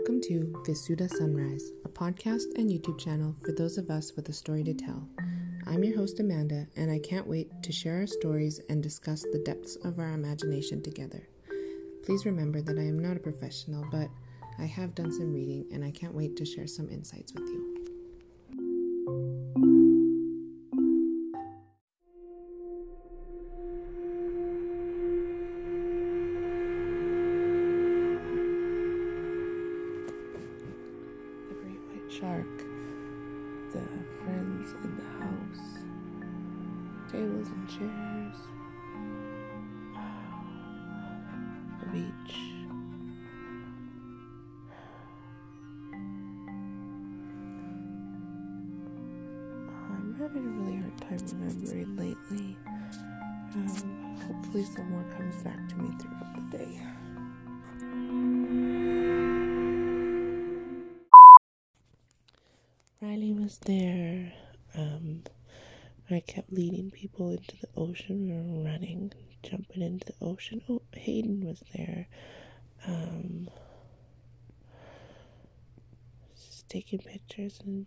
Welcome to Visuddha Sunrise, a podcast and YouTube channel for those of us with a story to tell. I'm your host, Amanda, and I can't wait to share our stories and discuss the depths of our imagination together. Please remember that I am not a professional, but I have done some reading and I can't wait to share some insights with you.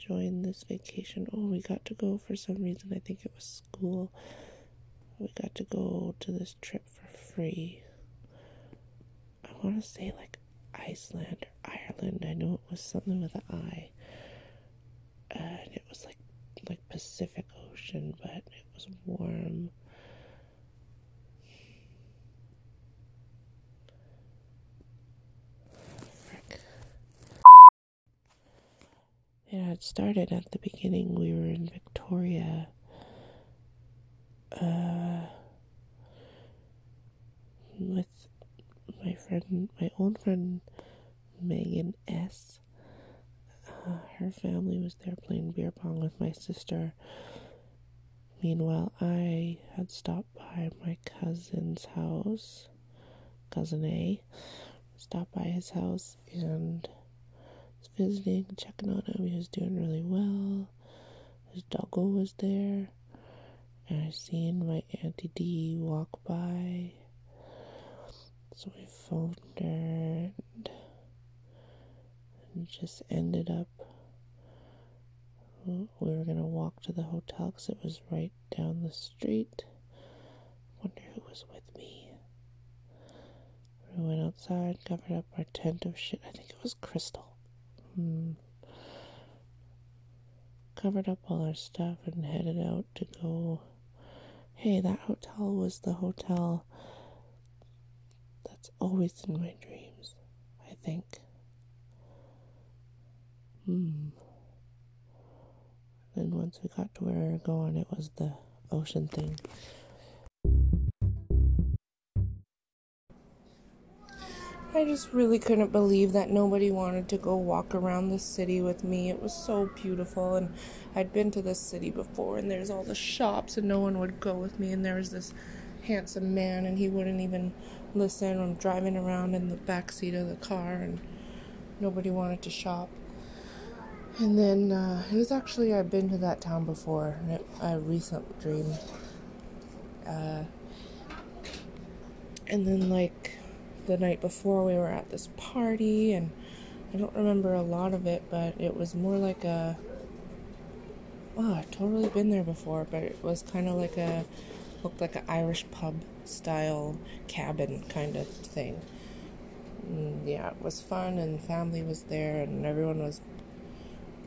Enjoying this vacation. Oh, we got to go for some reason. I think it was school. We got to go to this trip for free. I want to say like Iceland or Ireland. I know it was something with an I and it was like like Pacific Ocean, but it was warm. It had started at the beginning. We were in Victoria. Uh, with my friend, my old friend Megan S uh, her family was there playing beer pong with my sister. Meanwhile, I had stopped by my cousin's house, cousin A, stopped by his house and visiting, checking on him. He was doing really well. His doggo was there, and I seen my auntie D walk by. So we phoned her and and just ended up we were going to walk to the hotel because it was right down the street wonder who was with me we went outside covered up our tent of shit i think it was crystal hmm. covered up all our stuff and headed out to go hey that hotel was the hotel that's always in my dreams i think Hmm. Then once we got to where we were going, it was the ocean thing. I just really couldn't believe that nobody wanted to go walk around the city with me. It was so beautiful, and I'd been to this city before, and there's all the shops, and no one would go with me. And there was this handsome man, and he wouldn't even listen. I'm driving around in the back seat of the car, and nobody wanted to shop. And then uh, it was actually I've been to that town before. It, a recent dream. Uh, and then like the night before we were at this party, and I don't remember a lot of it, but it was more like a. Oh, I've totally been there before, but it was kind of like a looked like an Irish pub style cabin kind of thing. And yeah, it was fun, and family was there, and everyone was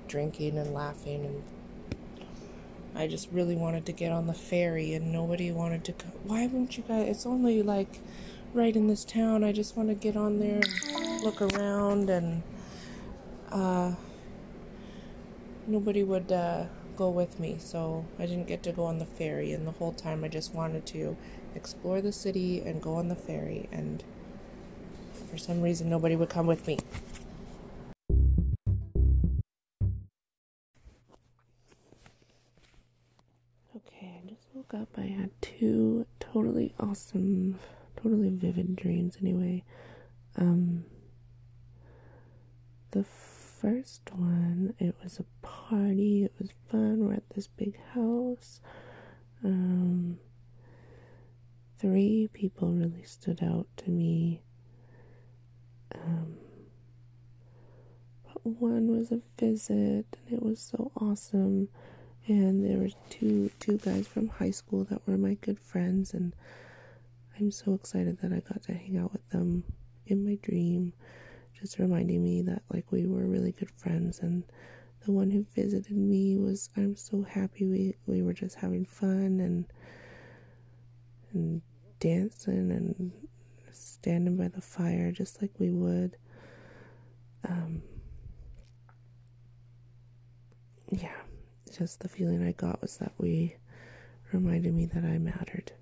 drinking and laughing and I just really wanted to get on the ferry and nobody wanted to come. Why won't you guys? It's only like right in this town. I just want to get on there and look around and uh, nobody would uh, go with me. So I didn't get to go on the ferry. And the whole time I just wanted to explore the city and go on the ferry. And for some reason, nobody would come with me. Okay, I just woke up. I had two totally awesome, totally vivid dreams anyway. Um the first one, it was a party, it was fun. We're at this big house. Um three people really stood out to me. Um one was a visit, and it was so awesome. And there were two two guys from high school that were my good friends, and I'm so excited that I got to hang out with them in my dream, just reminding me that like we were really good friends. And the one who visited me was I'm so happy we we were just having fun and and dancing and standing by the fire just like we would. Um, yeah, just the feeling I got was that we reminded me that I mattered.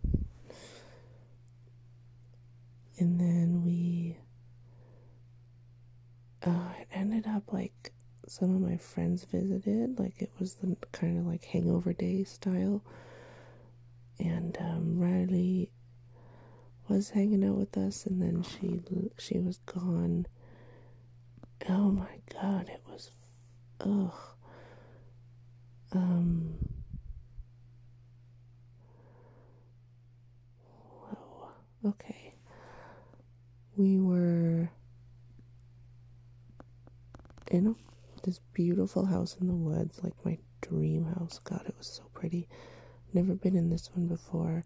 And then we, uh, it ended up like some of my friends visited, like it was the kind of like hangover day style. And um, Riley was hanging out with us, and then she she was gone. Oh my god, it was ugh. Um. Whoa. Okay. We were in this beautiful house in the woods, like my dream house. God, it was so pretty. Never been in this one before.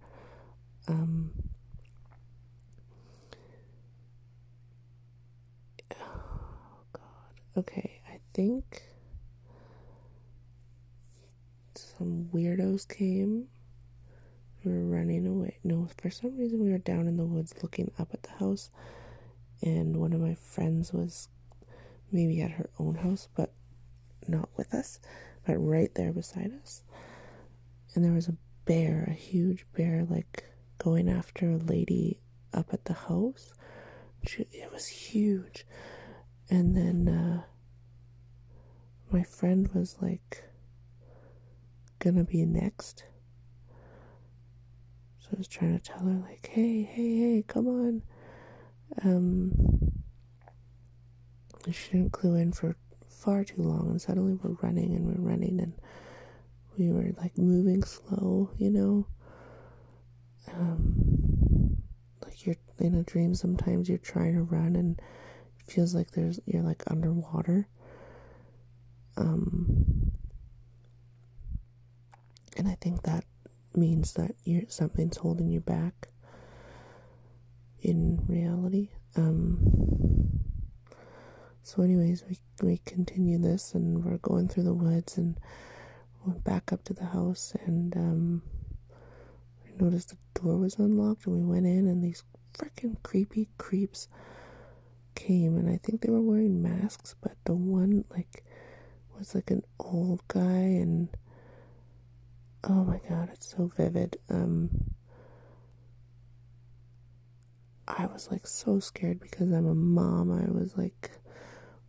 Um, oh God. Okay, I think some weirdos came. We were running away. No, for some reason we were down in the woods looking up at the house, and one of my friends was maybe at her own house, but not with us, but right there beside us. And there was a bear, a huge bear, like going after a lady up at the house. It was huge. And then uh, my friend was like, gonna be next. So I was trying to tell her, like, hey, hey, hey, come on. Um, she didn't clue in for far too long, and suddenly we're running and we're running, and we were like moving slow, you know. Um, like you're in a dream, sometimes you're trying to run, and it feels like there's you're like underwater. Um, and I think that means that you're something's holding you back in reality. Um, so, anyways, we we continue this, and we're going through the woods, and went back up to the house, and um, we noticed the door was unlocked, and we went in, and these freaking creepy creeps came, and I think they were wearing masks, but the one like was like an old guy, and oh my god, it's so vivid. Um, I was like so scared because I'm a mom. I was like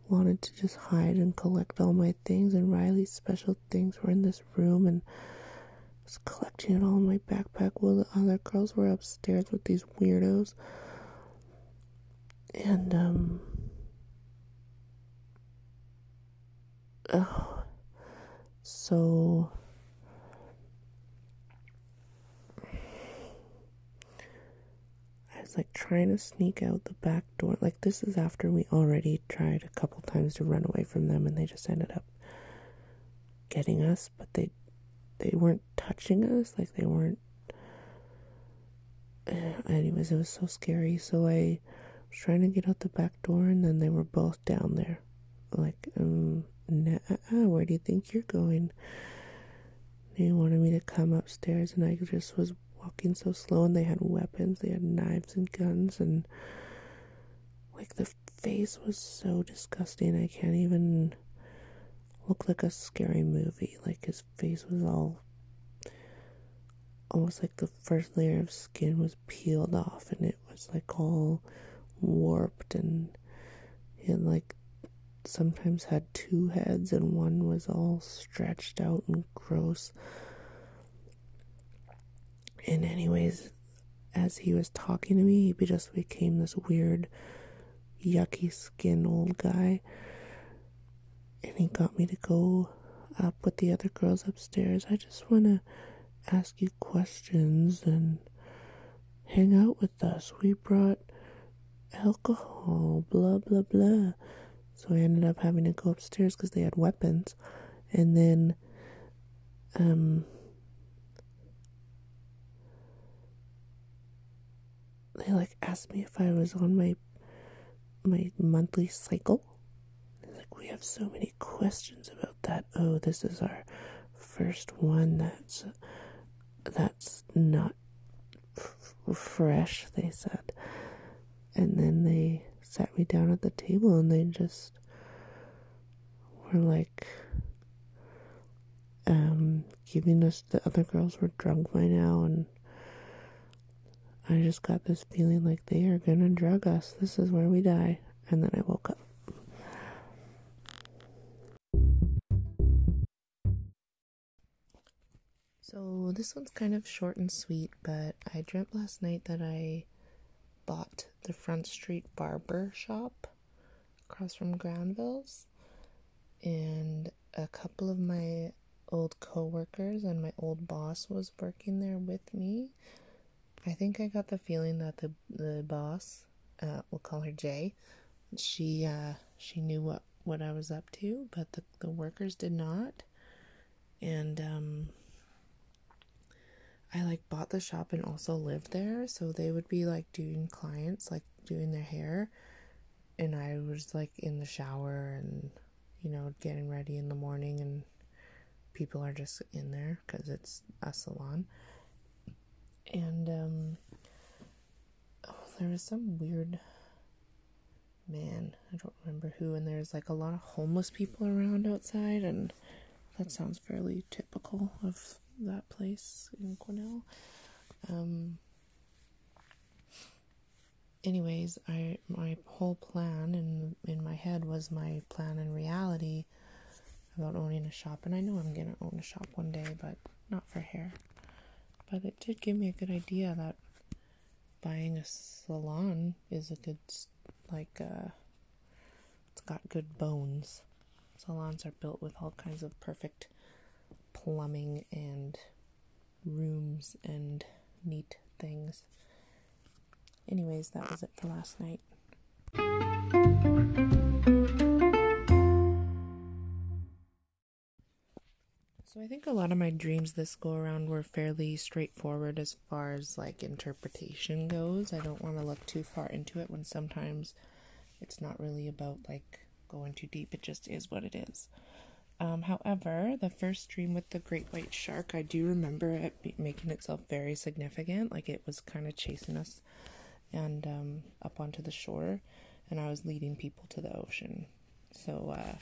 wanted to just hide and collect all my things, and Riley's special things were in this room, and I was collecting it all in my backpack while the other girls were upstairs with these weirdos. And um, oh, so was like trying to sneak out the back door. Like this is after we already tried a couple times to run away from them and they just ended up getting us, but they they weren't touching us, like they weren't anyways, it was so scary. So I was trying to get out the back door and then they were both down there. Like, um, nah, where do you think you're going? They wanted me to come upstairs and I just was walking so slow and they had weapons they had knives and guns and like the face was so disgusting i can't even look like a scary movie like his face was all almost like the first layer of skin was peeled off and it was like all warped and had like sometimes had two heads and one was all stretched out and gross and anyways, as he was talking to me, he just became this weird, yucky skin old guy. And he got me to go up with the other girls upstairs. I just want to ask you questions and hang out with us. We brought alcohol, blah, blah, blah. So I ended up having to go upstairs because they had weapons. And then, um, they like asked me if I was on my my monthly cycle. Like we have so many questions about that. Oh, this is our first one that's that's not f- fresh, they said. And then they sat me down at the table and they just were like um giving us the other girls were drunk by now and I just got this feeling like they are gonna drug us. This is where we die. And then I woke up. So this one's kind of short and sweet, but I dreamt last night that I bought the Front Street Barber Shop across from Granville's, and a couple of my old coworkers and my old boss was working there with me. I think I got the feeling that the the boss, uh, we'll call her Jay, she uh, she knew what what I was up to, but the the workers did not, and um I like bought the shop and also lived there, so they would be like doing clients, like doing their hair, and I was like in the shower and you know getting ready in the morning, and people are just in there because it's a salon, and um, oh, there was some weird man, I don't remember who, and there's like a lot of homeless people around outside, and that sounds fairly typical of that place in Quesnel. Um, anyways, I my whole plan in in my head was my plan in reality about owning a shop, and I know I'm gonna own a shop one day, but not for hair. But it did give me a good idea that buying a salon is a good like uh it's got good bones. Salons are built with all kinds of perfect plumbing and rooms and neat things. Anyways, that was it for last night. So I think a lot of my dreams this go around were fairly straightforward as far as like interpretation goes. I don't want to look too far into it when sometimes it's not really about like going too deep. It just is what it is. Um, however, the first dream with the great white shark, I do remember it making itself very significant. Like it was kind of chasing us and um, up onto the shore, and I was leading people to the ocean. So, uh,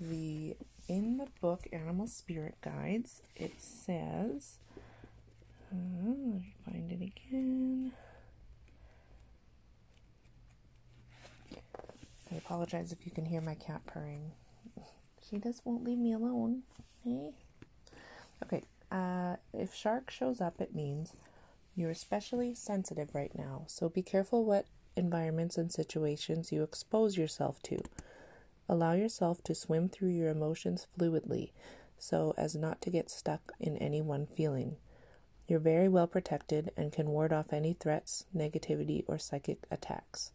the in the book Animal Spirit Guides, it says, uh, let me find it again. I apologize if you can hear my cat purring. He just won't leave me alone. Hey? Okay, uh, if shark shows up, it means you're especially sensitive right now, so be careful what environments and situations you expose yourself to. Allow yourself to swim through your emotions fluidly so as not to get stuck in any one feeling. You're very well protected and can ward off any threats, negativity, or psychic attacks.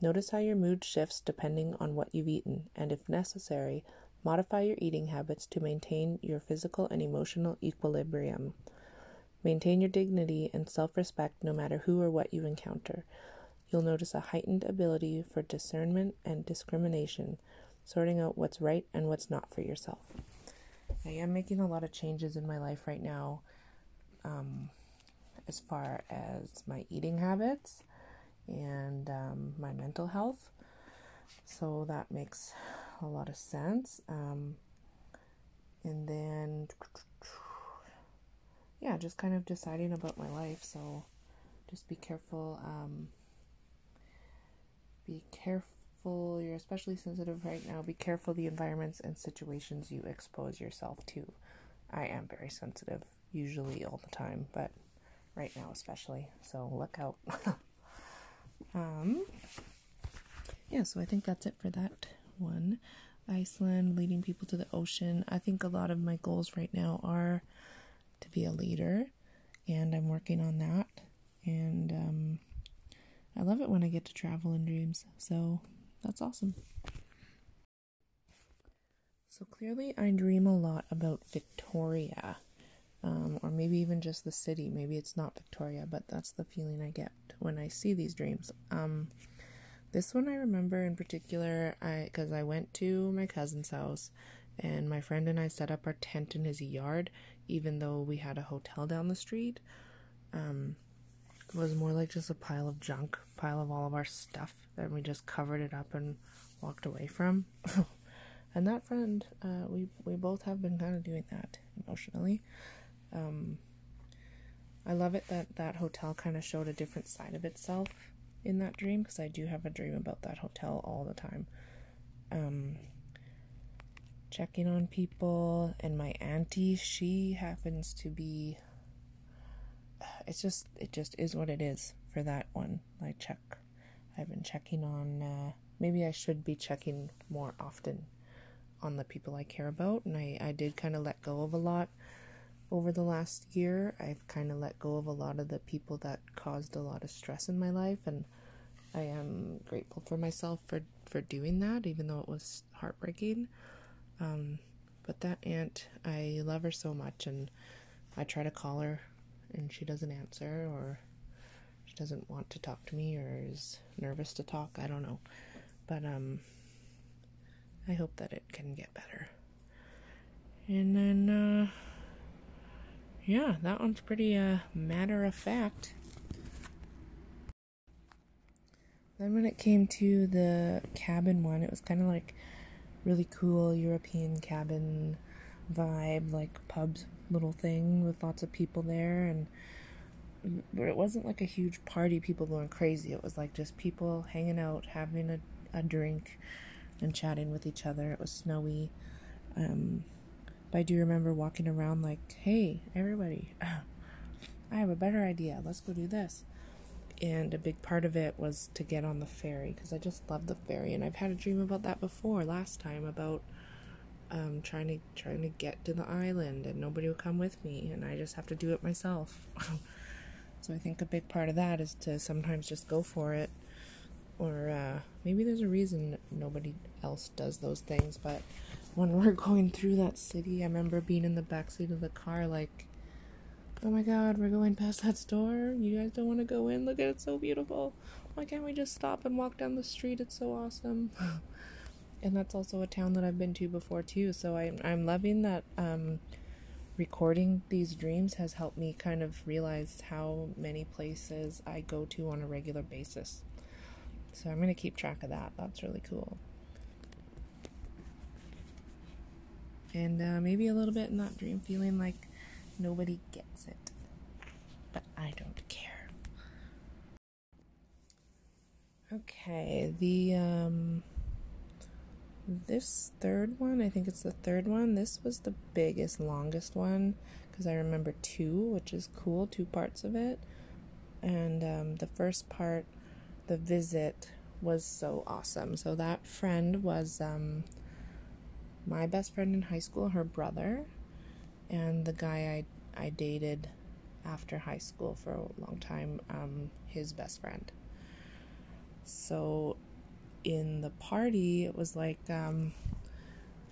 Notice how your mood shifts depending on what you've eaten, and if necessary, modify your eating habits to maintain your physical and emotional equilibrium. Maintain your dignity and self respect no matter who or what you encounter. You'll notice a heightened ability for discernment and discrimination, sorting out what's right and what's not for yourself. I am making a lot of changes in my life right now um, as far as my eating habits and um, my mental health. So that makes a lot of sense. Um, and then, yeah, just kind of deciding about my life. So just be careful. Um, be careful. You're especially sensitive right now. Be careful the environments and situations you expose yourself to. I am very sensitive, usually all the time, but right now especially. So look out. um, yeah, so I think that's it for that one. Iceland, leading people to the ocean. I think a lot of my goals right now are to be a leader, and I'm working on that. And um, I love it when I get to travel in dreams, so that's awesome. So clearly, I dream a lot about Victoria, um, or maybe even just the city. Maybe it's not Victoria, but that's the feeling I get when I see these dreams. Um, this one I remember in particular, I because I went to my cousin's house, and my friend and I set up our tent in his yard, even though we had a hotel down the street. Um, was more like just a pile of junk, pile of all of our stuff that we just covered it up and walked away from. and that friend, uh, we we both have been kind of doing that emotionally. Um, I love it that that hotel kind of showed a different side of itself in that dream because I do have a dream about that hotel all the time. Um, checking on people, and my auntie, she happens to be. It's just it just is what it is for that one. I check. I've been checking on. Uh, maybe I should be checking more often on the people I care about. And I, I did kind of let go of a lot over the last year. I've kind of let go of a lot of the people that caused a lot of stress in my life. And I am grateful for myself for, for doing that, even though it was heartbreaking. Um, but that aunt, I love her so much. And I try to call her and she doesn't answer or she doesn't want to talk to me or is nervous to talk. I don't know. But um I hope that it can get better. And then, uh, yeah, that one's pretty uh, matter of fact. Then, when it came to the cabin one, it was kind of like really cool European cabin vibe, like pubs little thing with lots of people there, and but it wasn't like a huge party, people going crazy. It was like just people hanging out, having a, a drink, and chatting with each other. It was snowy. Um, but I do remember walking around like, hey, everybody, I have a better idea. Let's go do this. And a big part of it was to get on the ferry because I just love the ferry. And I've had a dream about that before last time about um, trying to trying to get to the island and nobody will come with me and I just have to do it myself. so I think a big part of that is to sometimes just go for it or uh, maybe there's a reason nobody else does those things. But when we're going through that city, I remember being in the backseat of the car, like, oh my god, we're going past that store. You guys don't want to go in? Look at it, so beautiful. Why can't we just stop and walk down the street? It's so awesome. and that's also a town that I've been to before too. So I'm I'm loving that. Um, recording these dreams has helped me kind of realize how many places I go to on a regular basis. So I'm to keep track of that. That's really cool. And uh, maybe a little bit in that dream feeling like nobody gets it. But I don't care. Okay, the um this third one, I think it's the third one. This was the biggest, longest one because I remember two, which is cool, two parts of it. And um, the first part the visit was so awesome. So that friend was um, my best friend in high school, her brother, and the guy I I dated after high school for a long time, um, his best friend. So in the party, it was like um,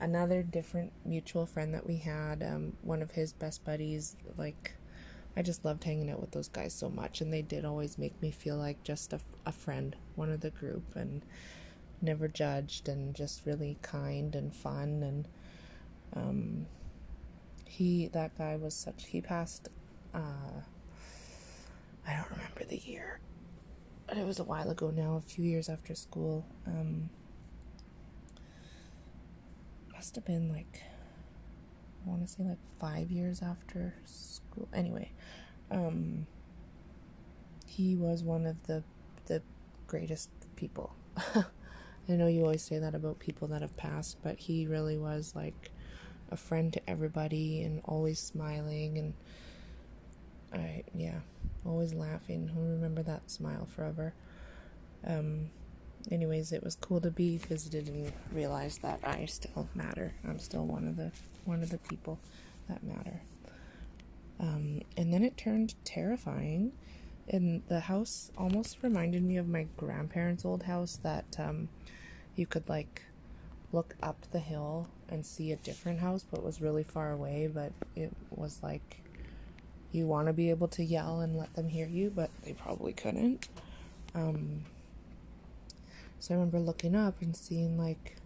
another different mutual friend that we had. Um, one of his best buddies, like I just loved hanging out with those guys so much, and they did always make me feel like just a, a friend, one of the group, and never judged, and just really kind and fun. And um, he, that guy was such, he passed, uh, I don't remember the year, but it was a while ago now, a few years after school. Um, must have been like I want to say like five years after school. Anyway, um, he was one of the the greatest people. I know you always say that about people that have passed, but he really was like a friend to everybody and always smiling and I yeah, always laughing. I'll remember that smile forever. Um, anyways, it was cool to be visited and realize that I still matter. I'm still one of the one of the people that matter. Um, and then it turned terrifying. And the house almost reminded me of my grandparents' old house that um, you could like look up the hill and see a different house, but was really far away. But it was like you want to be able to yell and let them hear you, but they probably couldn't. Um, so I remember looking up and seeing like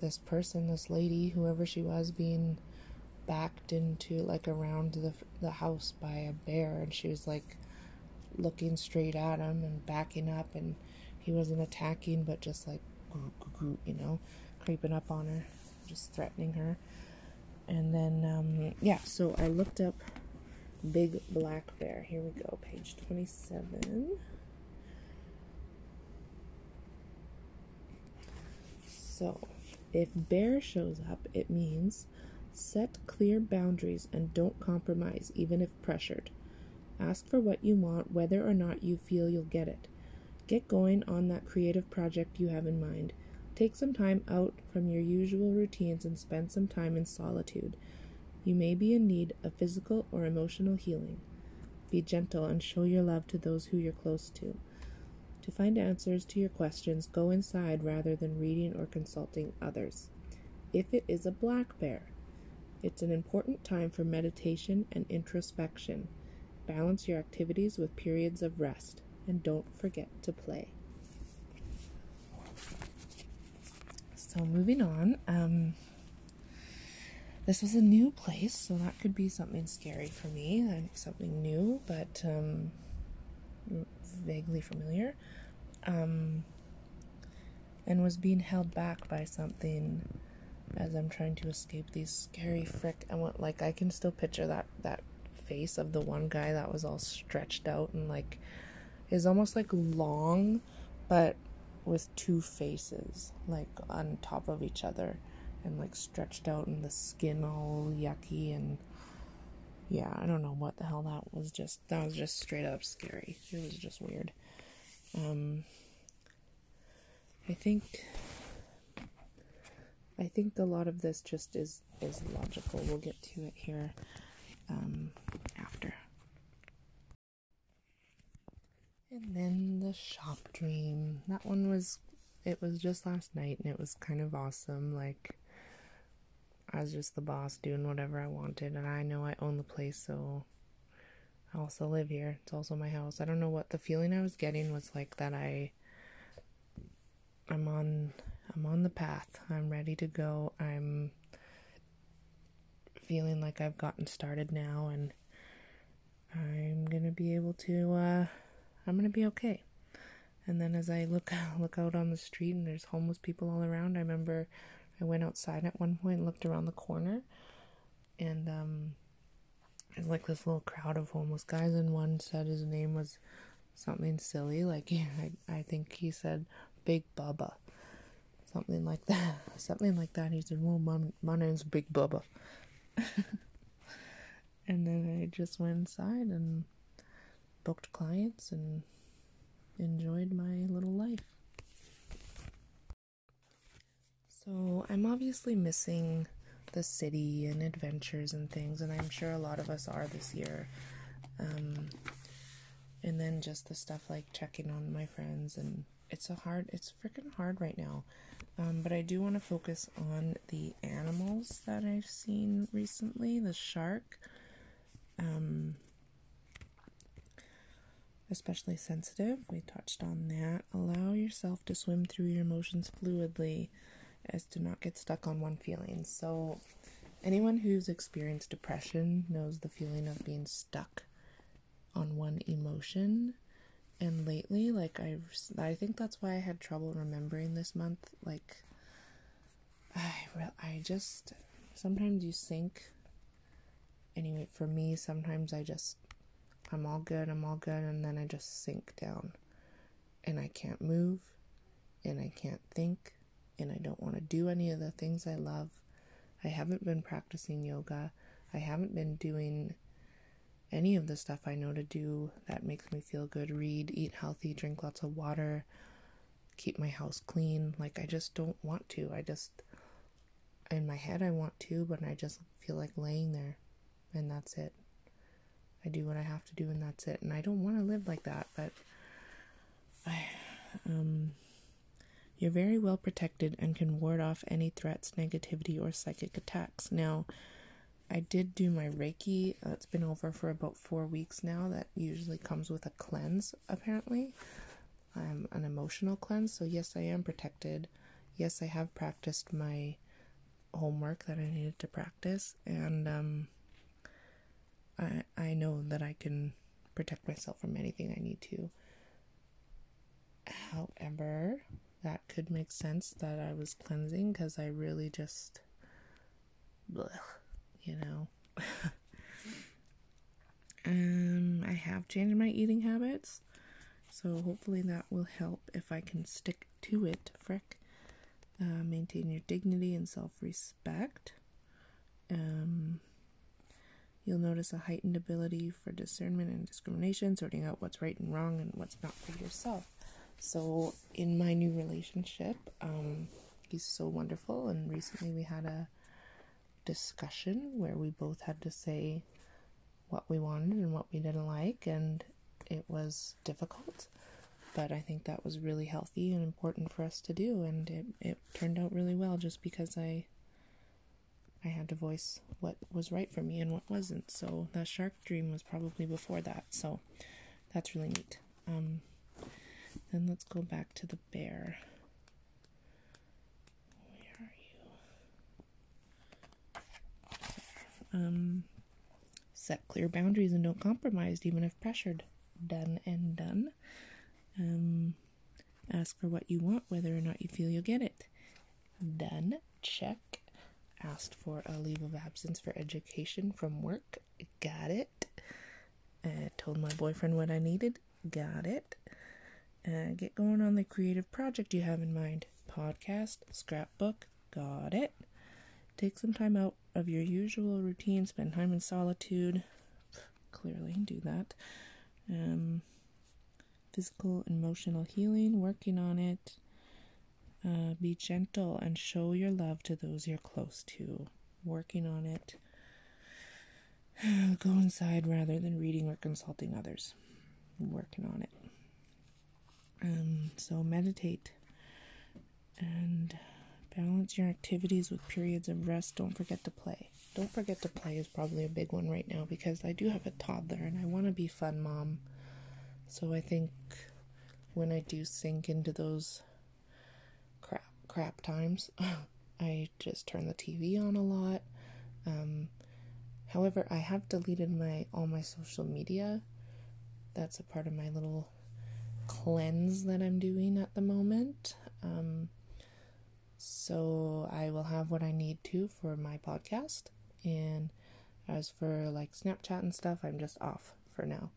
this person, this lady, whoever she was, being backed into like around the the house by a bear, and she was like looking straight at him and backing up, and he wasn't attacking, but just like you know, creeping up on her, just threatening her. And then um, yeah, so I looked up big black bear. Here we go, page twenty seven. So, if bear shows up, it means set clear boundaries and don't compromise, even if pressured. Ask for what you want, whether or not you feel you'll get it. Get going on that creative project you have in mind. Take some time out from your usual routines and spend some time in solitude. You may be in need of physical or emotional healing. Be gentle and show your love to those who you're close to. To find answers to your questions, go inside rather than reading or consulting others. If it is a black bear, it's an important time for meditation and introspection. Balance your activities with periods of rest, and don't forget to play. So, moving on, um, this was a new place, so that could be something scary for me, something new, but um, vaguely familiar um, and was being held back by something as I'm trying to escape these scary frick. I want like I can still picture that that face of the one guy that was all stretched out and like is almost like long, but with two faces like on top of each other and like stretched out and the skin all yucky and yeah, I don't know what the hell that was just that was just straight up scary. It was just weird. Um I think I think a lot of this just is is logical. We'll get to it here um, after. And then the shop dream. That one was it was just last night and it was kind of awesome. Like I was just the boss doing whatever I wanted and I know I own the place so I also live here. It's also my house. I don't know what the feeling I was getting was like that I I'm on I'm on the path. I'm ready to go. I'm feeling like I've gotten started now and I'm going to be able to uh I'm going to be okay. And then as I look look out on the street and there's homeless people all around, I remember I went outside at one point looked around the corner and um there's like this little crowd of homeless guys and one said his name was something silly like I, I think he said Big Bubba. Something like that. Something like that. He said, Well, my, my name's Big Bubba. and then I just went inside and booked clients and enjoyed my little life. So I'm obviously missing the city and adventures and things, and I'm sure a lot of us are this year. Um, and then just the stuff like checking on my friends and it's a hard it's freaking hard right now. Um, but i do want to focus on the animals that i've seen recently the shark um, especially sensitive. We touched on that. Allow yourself to swim through your emotions fluidly as to not get stuck on one feeling. So anyone who's experienced depression knows the feeling of being stuck on one emotion. And lately like i i think that's why i had trouble remembering this month. Like i i just sometimes you sink. Anyway for me sometimes i just i'm all good i'm all good and then i just sink down. And i can't move and i can't think and i don't want to do any of the things i love i haven't been practicing yoga i haven't been doing any of the stuff I know to do that makes me feel good read, eat healthy, drink lots of water, keep my house clean. Like, I just don't want to. I just, in my head, I want to, but I just feel like laying there and that's it. I do what I have to do and that's it. And I don't want to live like that, but I, um, You're very well protected and can ward off any threats, negativity, or psychic attacks. Now, I did do my Reiki. Uh, it's been over for about four weeks now. That usually comes with a cleanse, apparently. I'm an emotional cleanse, so yes, I am protected. Yes, I have practiced my homework that I needed to practice, and um, I I know that I can protect myself from anything I need to. However, that could make sense that I was cleansing because I really just, blech, you know. um, I have changed my eating habits, so hopefully that will help if I can stick to it. Frick, uh, maintain your dignity and self-respect. Um, you'll notice a heightened ability for discernment and discrimination, sorting out what's right and wrong and what's not for yourself. So, in my new relationship, um, he's so wonderful. And recently we had a discussion where we both had to say what we wanted and what we didn't like, and it was difficult. But I think that was really healthy and important for us to do, and it, it turned out really well just because I I had to voice what was right for me and what wasn't. So that shark dream was probably before that. So that's really neat. Um, then let's go back to the bear. Where are you? Um, set clear boundaries and don't compromise, even if pressured. Done and done. Um, ask for what you want, whether or not you feel you'll get it. Done. Check. Asked for a leave of absence for education from work. Got it. Uh, told my boyfriend what I needed. Got it. Uh, get going on the creative project you have in mind. Podcast, scrapbook, got it. Take some time out of your usual routine, spend time in solitude. Clearly, do that. Um, physical emotional healing, working on it. Uh, be gentle and show your love to those you're close to. Working on it. Go inside rather than reading or consulting others. Working on it. Um, so meditate and balance your activities with periods of rest. Don't forget to play. Don't forget to play is probably a big one right now because I do have a toddler and I want to be fun mom. So I think when I do sink into those crap crap times, I just turn the TV on a lot. Um, however, I have deleted my all my social media. That's a part of my little cleanse that I'm doing at the moment. Um, so I will have what I need to for my podcast. And as for like Snapchat and stuff, I'm just off for now.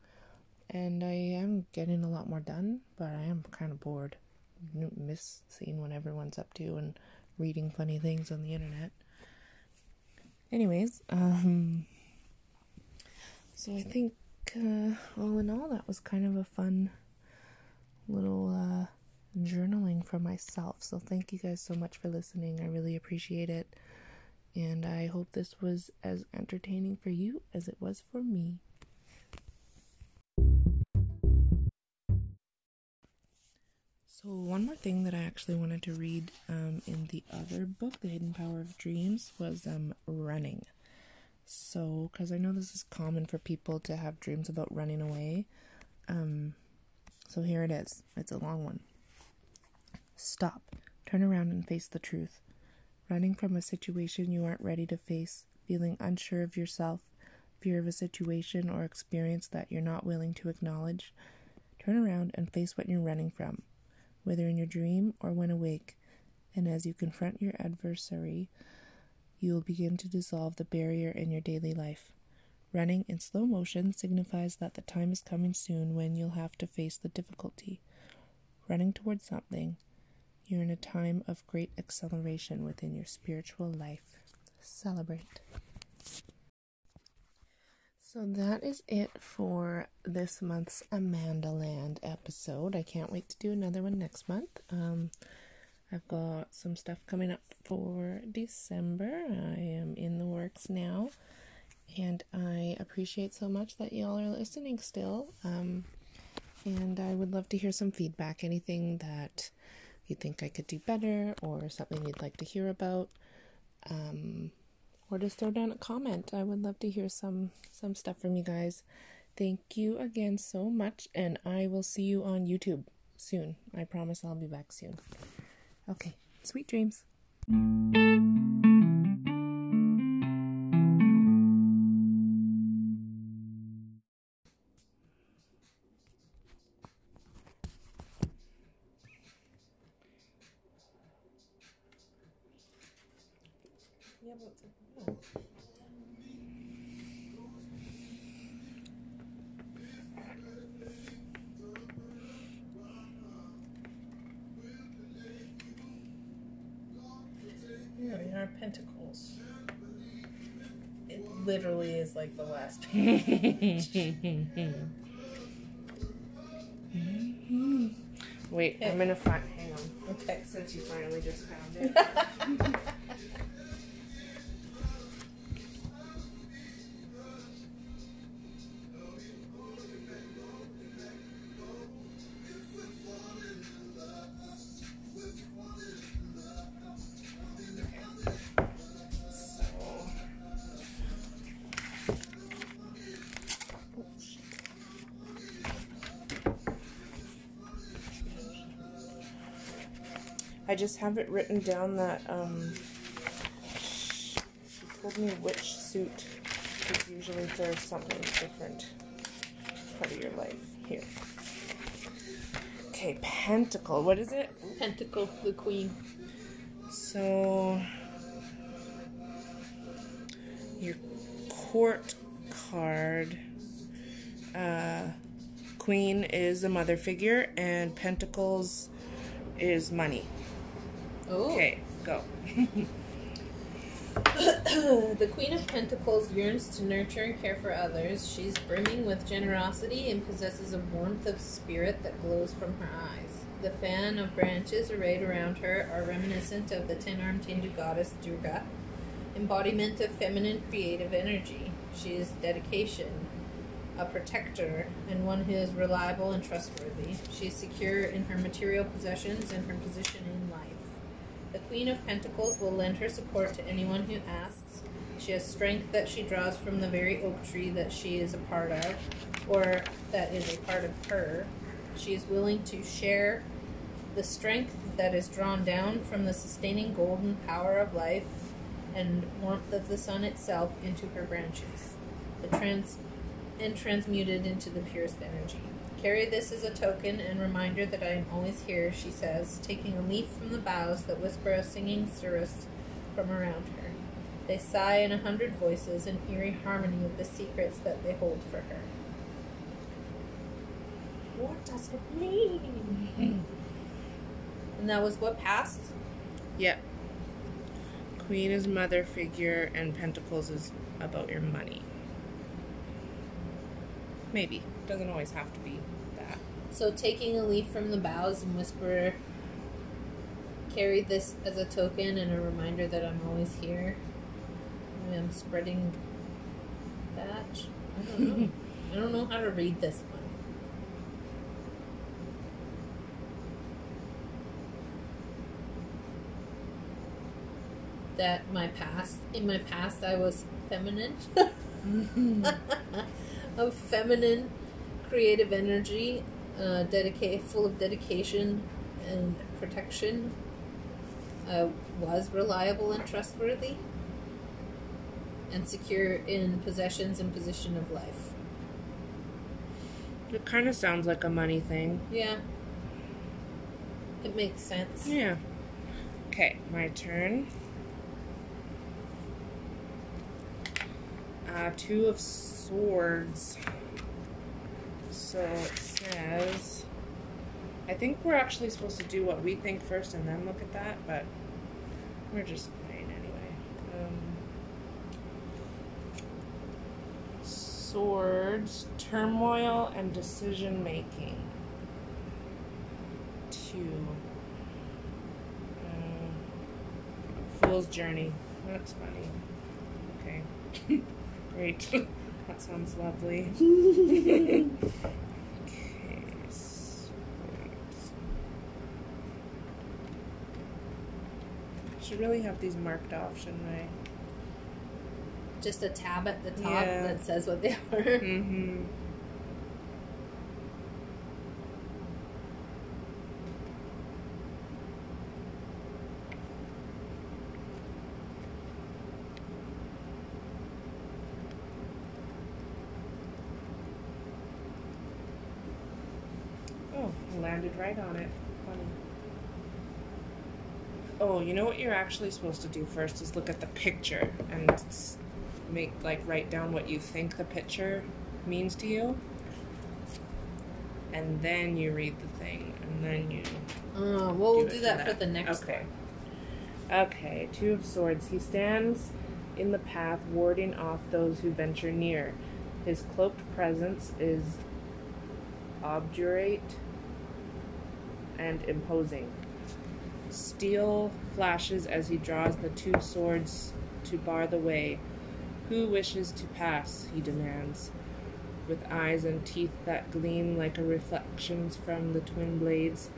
And I am getting a lot more done, but I am kind of bored. Miss seeing what everyone's up to and reading funny things on the internet. Anyways, um, so I think uh, all in all, that was kind of a fun little uh, journaling for myself. So thank you guys so much for listening. I really appreciate it. And I hope this was as entertaining for you as it was for me. So, one more thing that I actually wanted to read um, in the other book, The Hidden Power of Dreams, was um, running. So, because I know this is common for people to have dreams about running away, so here it is. It's a long one. Stop. Turn around and face the truth. Running from a situation you aren't ready to face, feeling unsure of yourself, fear of a situation or experience that you're not willing to acknowledge. Turn around and face what you're running from, whether in your dream or when awake. And as you confront your adversary, you will begin to dissolve the barrier in your daily life. Running in slow motion signifies that the time is coming soon when you'll have to face the difficulty. Running towards something, you're in a time of great acceleration within your spiritual life. Celebrate. So that is it for this month's Amanda Land episode. I can't wait to do another one next month. Um, I've got some stuff coming up for December. I am in the works now and I appreciate so much that y'all are listening still. Um, and I would love to hear some feedback, anything that you think I could do better or something you'd like to hear about. Um, or just throw down a comment. I would love to hear some some stuff from you guys. Thank you again so much, and I will see you on YouTube soon. I promise I'll be back soon. Okay, sweet dreams. Like last page. Wait, I'm gonna find. Hang on. Okay. Since you finally just found it. I just have it written down that um, she told me which suit is usually for something different part of your life. Here. Okay, Pentacle. What is it? Pentacle, the queen. So your court card. Uh, Queen is the mother figure, and Pentacles is money. Okay, go. the Queen of Pentacles yearns to nurture and care for others. She's brimming with generosity and possesses a warmth of spirit that glows from her eyes. The fan of branches arrayed around her are reminiscent of the ten armed Hindu goddess Durga, embodiment of feminine creative energy. She is dedication, a protector, and one who is reliable and trustworthy. She is secure in her material possessions and her position Queen of Pentacles will lend her support to anyone who asks. She has strength that she draws from the very oak tree that she is a part of, or that is a part of her. She is willing to share the strength that is drawn down from the sustaining golden power of life and warmth of the sun itself into her branches, the trans- and transmuted into the purest energy. Carry this as a token and reminder that I am always here, she says, taking a leaf from the boughs that whisper a singing cirrus from around her. They sigh in a hundred voices in eerie harmony of the secrets that they hold for her. What does it mean? and that was what passed? Yep. Queen is mother figure, and Pentacles is about your money. Maybe. Doesn't always have to be that. So taking a leaf from the boughs and whisper carry this as a token and a reminder that I'm always here. I'm spreading that. I don't know. I don't know how to read this one. That my past in my past I was feminine. of feminine creative energy, uh, dedicate, full of dedication and protection. Uh, was reliable and trustworthy, and secure in possessions and position of life. It kind of sounds like a money thing. Yeah, it makes sense. Yeah. Okay, my turn. Uh, two of swords. So it says. I think we're actually supposed to do what we think first and then look at that, but we're just playing anyway. Um, swords, turmoil, and decision making. Two. Uh, Fool's Journey. That's funny. Okay. Great. That sounds lovely. okay, Should really have these marked off, shouldn't I? Just a tab at the top yeah. that says what they are. Mm-hmm. You know what you're actually supposed to do first is look at the picture and make like write down what you think the picture means to you. And then you read the thing, and then you. Oh, well, we'll it do from that for the next okay. one. Okay, Two of Swords. He stands in the path, warding off those who venture near. His cloaked presence is obdurate and imposing. Steel flashes as he draws the two swords to bar the way. Who wishes to pass? he demands, with eyes and teeth that gleam like reflections from the twin blades.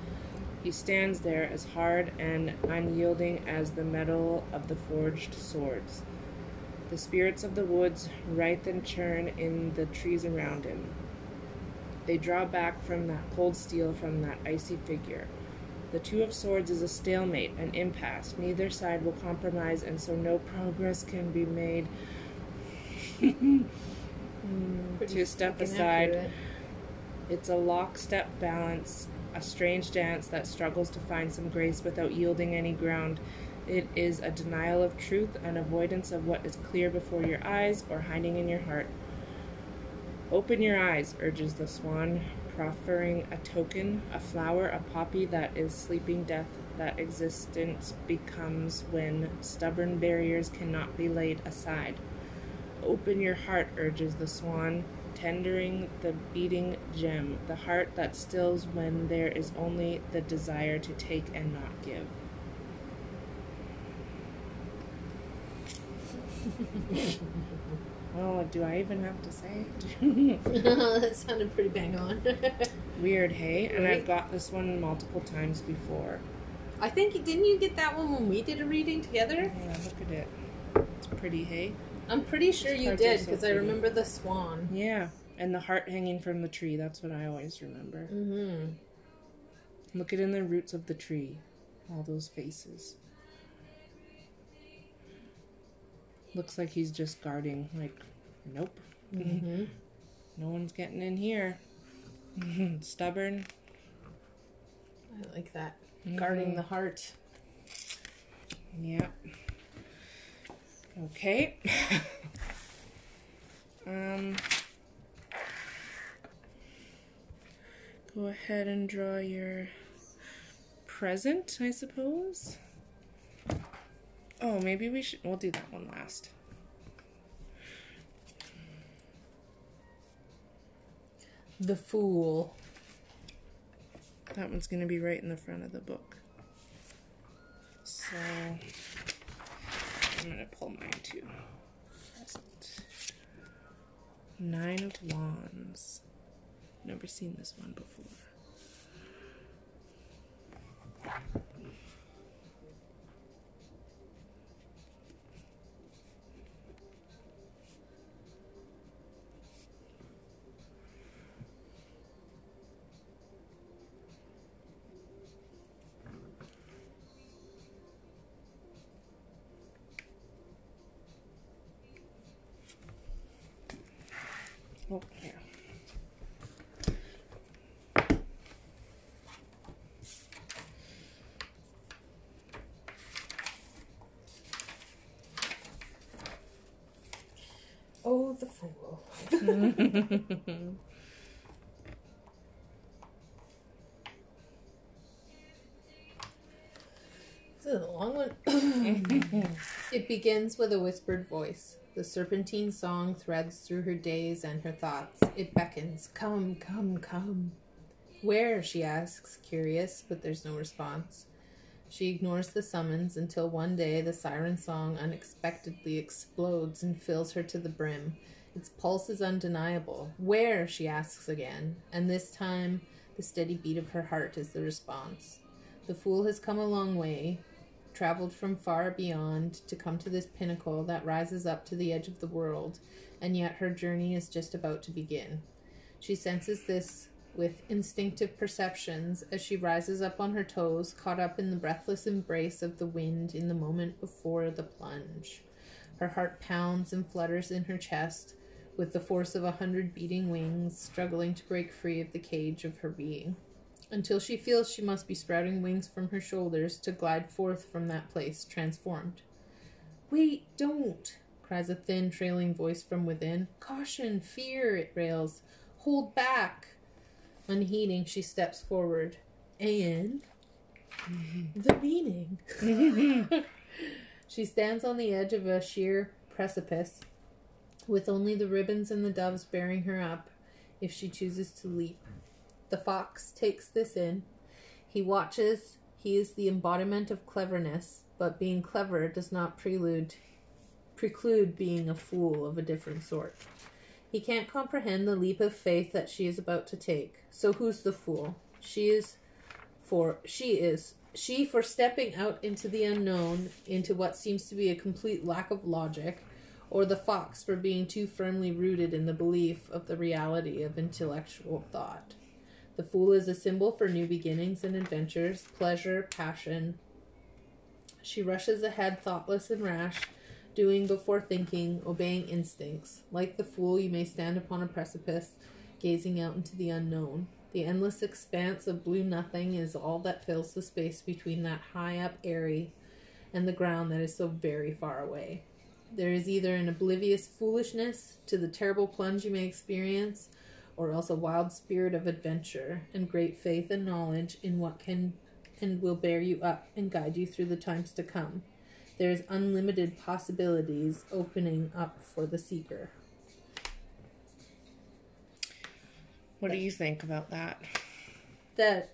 He stands there as hard and unyielding as the metal of the forged swords. The spirits of the woods writhe and churn in the trees around him. They draw back from that cold steel, from that icy figure. The Two of Swords is a stalemate, an impasse. Neither side will compromise, and so no progress can be made. To step aside. accurate. It's a lockstep balance, a strange dance that struggles to find some grace without yielding any ground. It is a denial of truth, an avoidance of what is clear before your eyes or hiding in your heart. Open your eyes, urges the swan, proffering a token, a flower, a poppy that is sleeping death that existence becomes when stubborn barriers cannot be laid aside. Open your heart, urges the swan, tendering the beating gem, the heart that stills when there is only the desire to take and not give. oh, do I even have to say? that sounded pretty bang on. Weird, hey? And Right? I've got this one multiple times before. I think didn't you get that one when we did a reading together? Yeah, look at it. It's pretty, hey? I'm pretty sure you did so because I remember the swan. Yeah, and the heart hanging from the tree. That's what I always remember. Mm-hmm. Look at in the roots of the tree. All those faces. Looks like he's just guarding. Like, nope. Mm-hmm. No one's getting in here. Stubborn. I like that. Guarding Mhm. the heart. Yep. Okay. um. Go ahead and draw your present, I suppose. Oh, maybe we should. We'll do that one last. The fool. That one's going to be right in the front of the book. So I'm going to pull mine too. Nine of Wands. Never seen this one before. Oh, yeah. Oh, the fool. This is a long one. it begins with a whispered voice. The serpentine song threads through her days and her thoughts. It beckons, Come, come, come. Where? she asks, curious, but there's no response. She ignores the summons until one day the siren song unexpectedly explodes and fills her to the brim. Its pulse is undeniable. Where? she asks again, and this time the steady beat of her heart is the response. The fool has come a long way. traveled from far beyond to come to this pinnacle that rises up to the edge of the world, and yet her journey is just about to begin. She senses this with instinctive perceptions as she rises up on her toes, caught up in the breathless embrace of the wind in the moment before the plunge. Her heart pounds and flutters in her chest with the force of a hundred beating wings, struggling to break free of the cage of her being, until she feels she must be sprouting wings from her shoulders to glide forth from that place, transformed. Wait, don't! cries a thin, trailing voice from within. Caution, fear, it rails. Hold back! Unheeding, she steps forward. And the meaning. she stands on the edge of a sheer precipice, with only the ribbons and the doves bearing her up if she chooses to leap. The fox takes this in. He watches. He is the embodiment of cleverness, but being clever does not prelude preclude being a fool of a different sort. He can't comprehend the leap of faith that she is about to take. So who's the fool? She is for she is she for stepping out into the unknown, into what seems to be a complete lack of logic, or the fox for being too firmly rooted in the belief of the reality of intellectual thought. The fool is a symbol for new beginnings and adventures, pleasure, passion. She rushes ahead, thoughtless and rash, doing before thinking, obeying instincts. Like the fool, you may stand upon a precipice, gazing out into the unknown. The endless expanse of blue nothing is all that fills the space between that high up eyrie and the ground that is so very far away. There is either an oblivious foolishness to the terrible plunge you may experience, or else a wild spirit of adventure and great faith and knowledge in what can and will bear you up and guide you through the times to come. There is unlimited possibilities opening up for the seeker. What do you think about that? That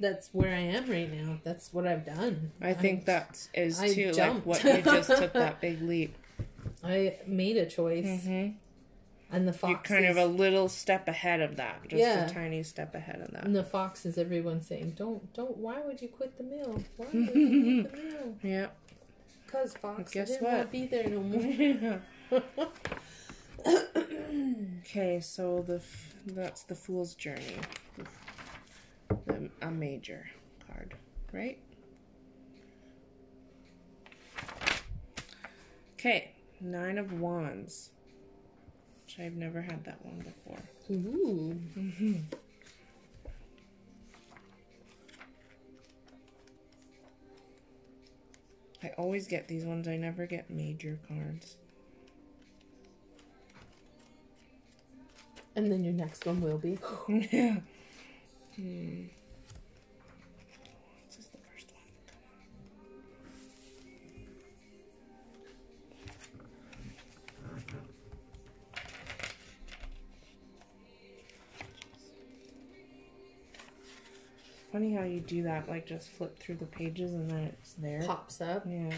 that's where I am right now. That's what I've done. I think that is too like what you just took that big leap. I made a choice, Mm-hmm. and the You're kind is, of a little step ahead of that, just Yeah. a tiny step ahead of that. and the fox is everyone saying, "Don't, don't. Why would you quit the mill? Why would you quit the mill? Yeah. Cause fox, guess didn't what? want to be there no more." okay, so the f- that's the Fool's Journey, the, a major card, right? Okay, Nine of Wands, which I've never had that one before. Ooh, I always get these ones. I never get major cards. and then your next one will be. yeah. Hmm. Funny how you do that, like just flip through the pages and then it's there. Pops up. Yeah.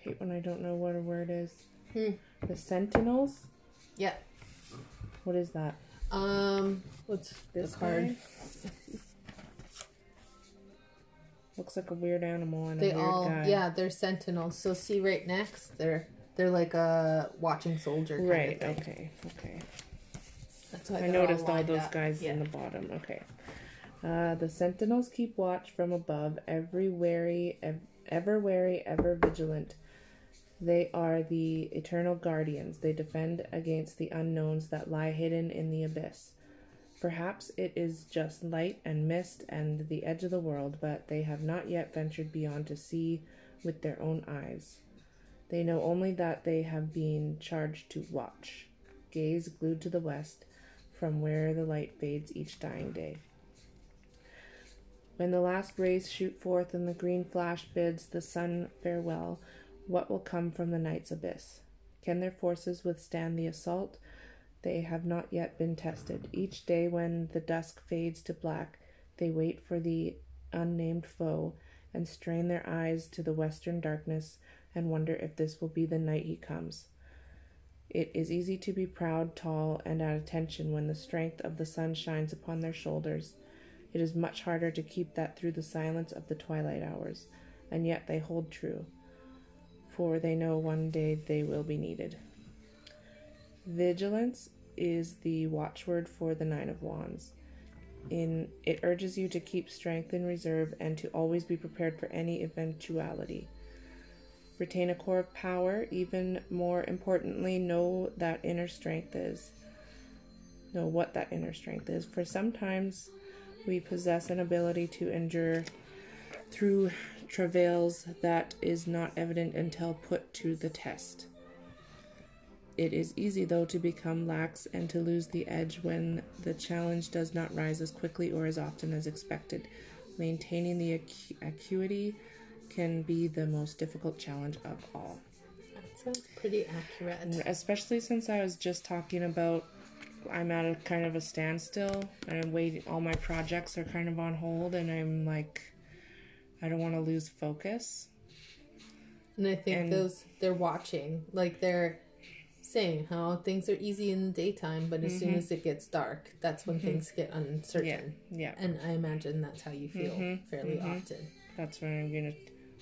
Hate when I don't know what a word is. Hmm. The Sentinels? Yeah. What is that? Um, what's This card? Looks like a weird animal and They a weird all, guy. yeah, they're sentinels. So see right next, they're they're like a watching soldier. Right, okay, okay. That's why I noticed all lined those up. guys Yeah. in the bottom. Okay. Uh, the sentinels keep watch from above, every wary, ev- ever wary, ever vigilant. They are the eternal guardians. They defend against the unknowns that lie hidden in the abyss. Perhaps it is just light and mist and the edge of the world, but they have not yet ventured beyond to see with their own eyes. They know only that they have been charged to watch, gaze glued to the west, from where the light fades each dying day. When the last rays shoot forth and the green flash bids the sun farewell, what will come from the night's abyss? Can their forces withstand the assault? They have not yet been tested. Each day, when the dusk fades to black, they wait for the unnamed foe and strain their eyes to the western darkness and wonder if this will be the night he comes. It is easy to be proud, tall, and at attention when the strength of the sun shines upon their shoulders. It is much harder to keep that through the silence of the twilight hours, and yet they hold true, for they know one day they will be needed. Vigilance is the watchword for the Nine of Wands. In it urges you to keep strength in reserve and to always be prepared for any eventuality. Retain a core of power. Even more importantly, know that inner strength is. Know what that inner strength is. For sometimes we possess an ability to endure through travails that is not evident until put to the test. It is easy, though, to become lax and to lose the edge when the challenge does not rise as quickly or as often as expected. Maintaining the acu- acuity can be the most difficult challenge of all. That sounds pretty accurate. And especially since I was just talking about I'm at a kind of a standstill and I'm waiting all my projects are kind of on hold and I'm like I don't want to lose focus. And I think And- those they're watching, like they're saying how things are easy in the daytime, but as soon mm-hmm. as it gets dark, that's when mm-hmm. things get uncertain. Yeah. yeah. And I imagine that's how you feel mm-hmm. fairly often. That's when I'm gonna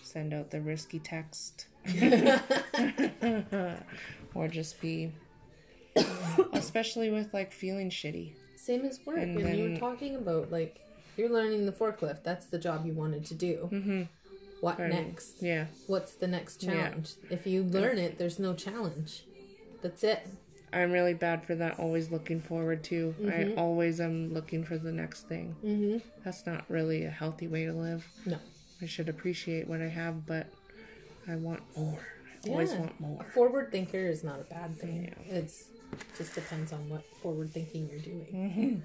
send out the risky text. or just be especially with like feeling shitty. Same as work. And And, you were talking about like you're learning the forklift. That's the job you wanted to do. Mm-hmm. What Right. next? Yeah. What's the next Yeah. challenge? If you learn it, there's no challenge. That's it. I'm really bad for that always looking forward to. I always am looking for the next thing. Mm-hmm. That's not really a healthy way to live. No. I should appreciate what I have, but I want more. I always Yeah. want A more. forward thinker is not a bad thing. Yeah. It's just depends on what forward thinking you're doing.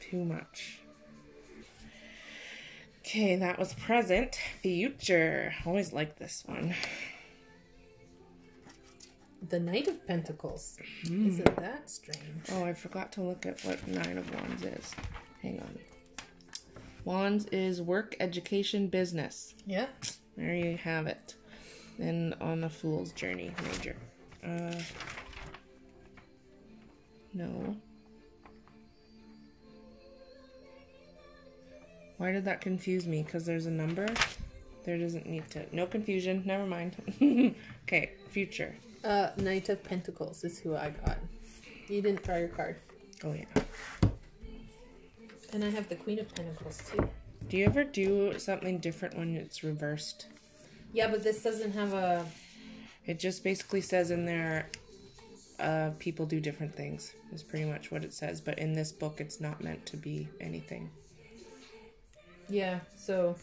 Too much. Okay, that was present. Future. Always like this one. The Knight of Pentacles. Hmm. Isn't that strange? Oh, I forgot to look at what Nine of Wands is. Hang on. Wands is work, education, business. Yeah. There you have it. And on a fool's journey, major. Uh, no. Why did that confuse me? Because there's a number? There doesn't need to. No confusion. Never mind. okay, future. Uh, Knight of Pentacles is who I got. You didn't draw your card. Oh, yeah. And I have the Queen of Pentacles too. Do you ever do something different when it's reversed? Yeah, but this doesn't have a. It just basically says in there, uh, people do different things, is pretty much what it says. But in this book, it's not meant to be anything. Yeah, so.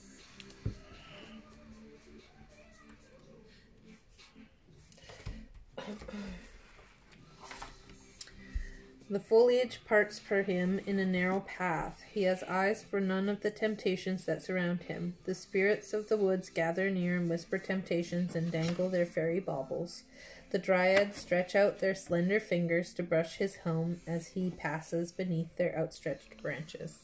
The foliage parts for him in a narrow path. He has eyes for none of the temptations that surround him. The spirits of the woods gather near and whisper temptations and dangle their fairy baubles. The dryads stretch out their slender fingers to brush his helm as he passes beneath their outstretched branches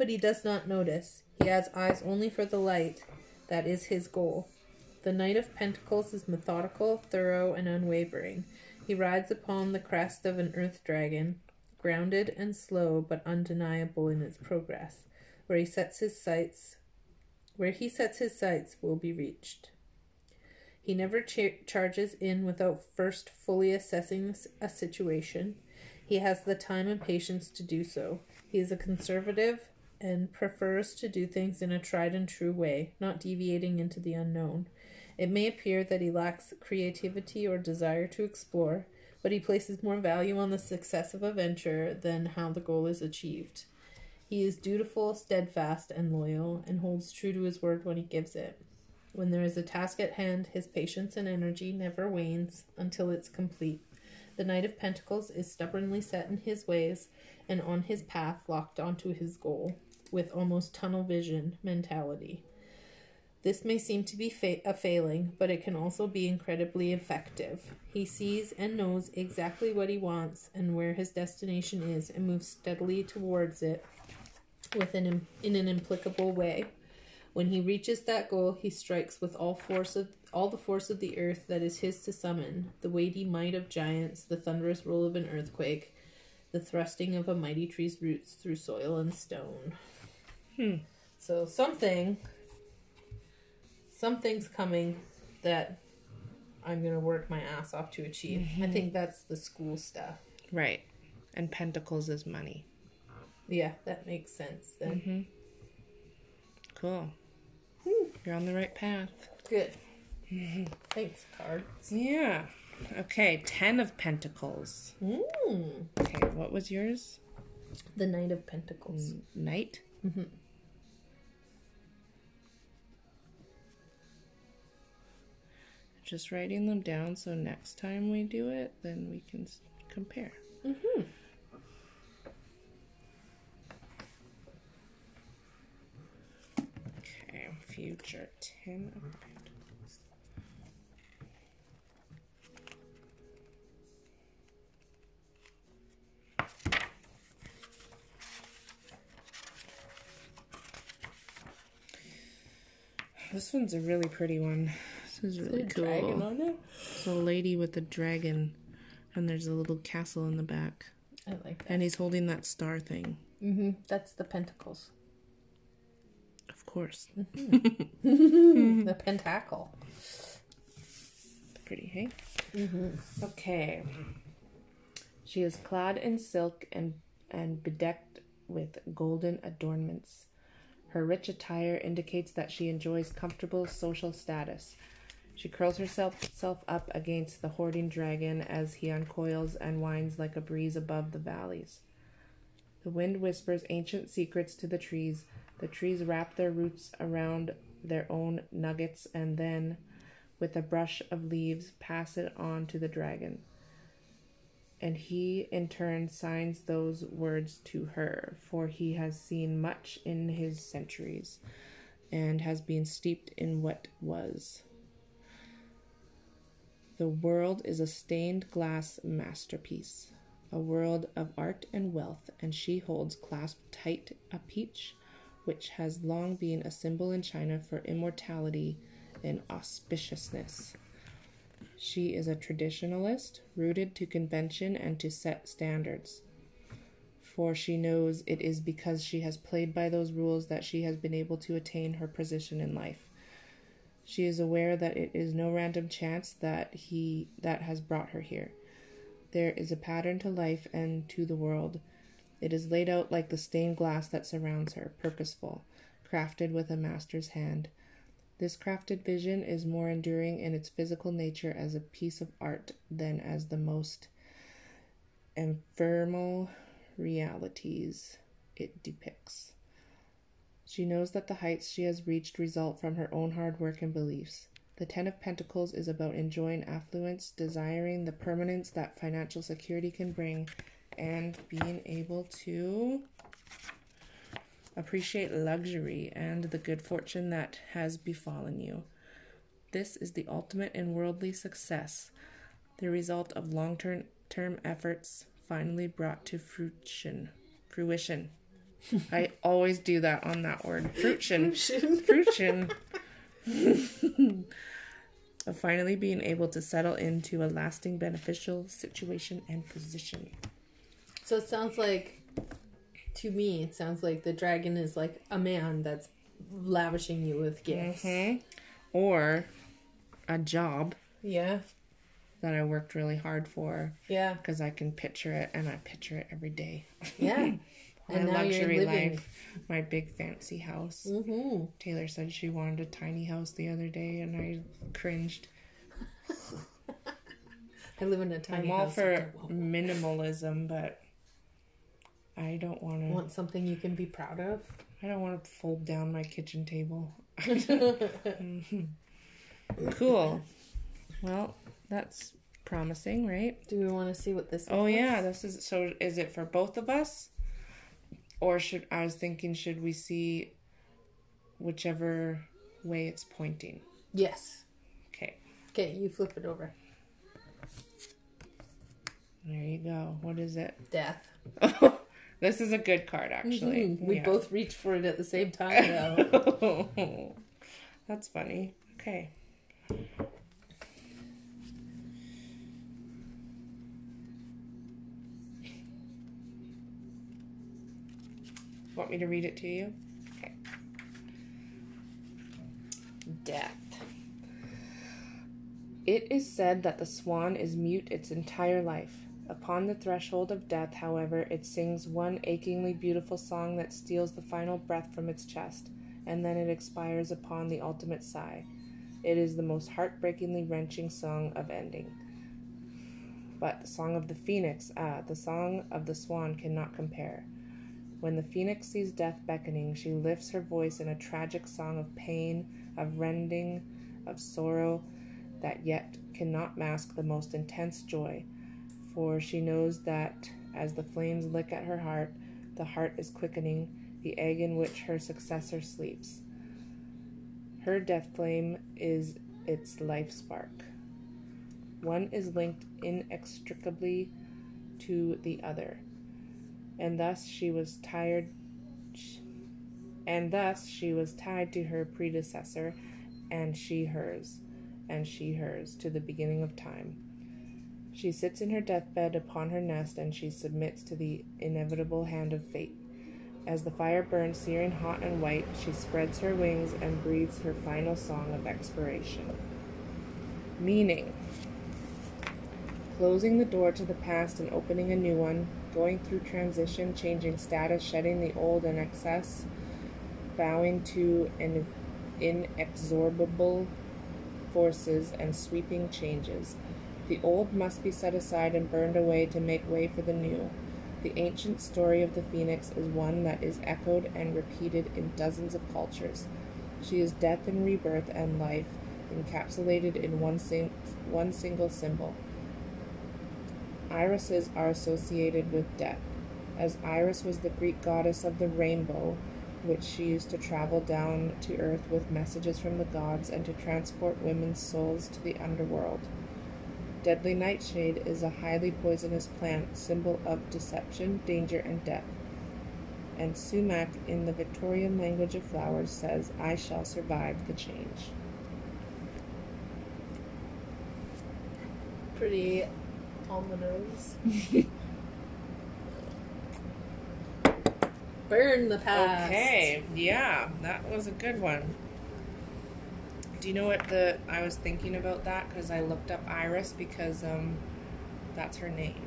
but he does not notice. He has eyes only for the light. That is his goal. The Knight of Pentacles is methodical, thorough, and unwavering. He rides upon the crest of an earth dragon, grounded and slow, but undeniable in its progress. Where he sets his sights, where he sets his sights will be reached. He never cha- charges in without first fully assessing a situation. He has the time and patience to do so. He is a conservative and prefers to do things in a tried and true way, not deviating into the unknown. It may appear that he lacks creativity or desire to explore, but he places more value on the success of a venture than how the goal is achieved. He is dutiful, steadfast, and loyal, and holds true to his word when he gives it. When there is a task at hand, his patience and energy never wanes until it's complete. The Knight of Pentacles is stubbornly set in his ways and on his path locked onto his goal with almost tunnel vision mentality. This may seem to be fa- a failing, but it can also be incredibly effective. He sees and knows exactly what he wants and where his destination is and moves steadily towards it with an Im- in an implicable way. When he reaches that goal, he strikes with all force of all the force of the earth that is his to summon, the weighty might of giants, the thunderous roll of an earthquake, the thrusting of a mighty tree's roots through soil and stone. Hmm. So something something's coming that I'm gonna work my ass off to achieve. I think that's the school stuff. Right. And pentacles is money. Yeah, that makes sense then. Mm-hmm. Cool. You're on the right path. Good. Thanks, cards. Yeah. Okay, Ten of Pentacles. Mm. Okay, what was yours? The Knight of Pentacles. Knight? Mhm. Just writing them down so next time we do it, then we can s- compare. Mm-hmm. Okay, future Ten of Pentacles. This one's a really pretty one. This is really cool. Dragon on it. It's a lady with a dragon, and there's a little castle in the back. I like that. And he's holding that star thing. Mm-hmm. That's the Pentacles. Of course. the Pentacle. Pretty, hey? Mm-hmm. Okay. She is clad in silk and, and bedecked with golden adornments. Her rich attire indicates that she enjoys comfortable social status. She curls herself self up against the hoarding dragon as he uncoils and winds like a breeze above the valleys. The wind whispers ancient secrets to the trees. The trees wrap their roots around their own nuggets and then, with a brush of leaves, pass it on to the dragon. And he, in turn, signs those words to her, for he has seen much in his centuries and has been steeped in what was. The world is a stained glass masterpiece, a world of art and wealth, and she holds clasped tight a peach which has long been a symbol in China for immortality and auspiciousness. She is a traditionalist, rooted to convention and to set standards. For she knows it is because she has played by those rules that she has been able to attain her position in life. She is aware that it is no random chance that he that has brought her here. There is a pattern to life and to the world. It is laid out like the stained glass that surrounds her, purposeful, crafted with a master's hand. This crafted vision is more enduring in its physical nature as a piece of art than as the most ephemeral realities it depicts. She knows that the heights she has reached result from her own hard work and beliefs. The Ten of Pentacles is about enjoying affluence, desiring the permanence that financial security can bring, and being able to appreciate luxury and the good fortune that has befallen you. This is the ultimate in worldly success, the result of long term efforts finally brought to fruition. Fruition. I always do that on that word. Fruition. Fruition. of finally being able to settle into a lasting beneficial situation and position. So it sounds like, to me, it sounds like the dragon is like a man that's lavishing you with gifts. hmm Or a job Yeah, that I worked really hard for yeah, because I can picture it and I picture it every day. yeah. My And you're luxury life, my big fancy house. mm-hmm. Taylor said she wanted a tiny house the other day and I cringed. I live in a tiny I'm all house. for minimalism, but I don't want to. Want something you can be proud of? I don't want to fold down my kitchen table. cool. Well, that's promising, right? Do we want to see what this? Oh yeah, this is so. Is it for both of us, or should I was thinking should we see whichever way it's pointing? Yes. Okay, Okay, you flip it over. there you go. What is it? Death. This is a good card, actually. Mhm. We Yeah. both reached for it at the same time, though. That's funny. Okay. Want me to read it to you? Okay. Death. It is said that the swan is mute its entire life. Upon the threshold of death, however, it sings one achingly beautiful song that steals the final breath from its chest, and then it expires upon the ultimate sigh. It is the most heartbreakingly wrenching song of ending. But the song of the phoenix, ah, the song of the swan cannot compare. When the phoenix sees death beckoning, she lifts her voice in a tragic song of pain, of rending, of sorrow, that yet cannot mask the most intense joy, for she knows that as the flames lick at her heart, the heart is quickening, the egg in which her successor sleeps. Her death flame is its life spark. One is linked inextricably to the other, and thus she was tired. And thus she was tied to her predecessor, and she hers, and she hers, to the beginning of time. She sits in her deathbed upon her nest, and she submits to the inevitable hand of fate. As the fire burns searing hot and white, she spreads her wings and breathes her final song of expiration. Meaning closing the door to the past and opening a new one, going through transition, changing status, shedding the old and excess, bowing to an inexorable forces and sweeping changes. The old must be set aside and burned away to make way for the new. The ancient story of the phoenix is one that is echoed and repeated in dozens of cultures. She is death and rebirth and life encapsulated in one, sing- one single symbol. Irises are associated with death, as Iris was the Greek goddess of the rainbow, which she used to travel down to earth with messages from the gods and to transport women's souls to the underworld. Deadly nightshade is a highly poisonous plant, symbol of deception, danger, and death. And sumac, in the Victorian language of flowers, says, I shall survive the change. Pretty ominous. Burn the past. Okay, yeah, that was a good one. Do you know what the I was thinking about that because I looked up Iris because um that's her name,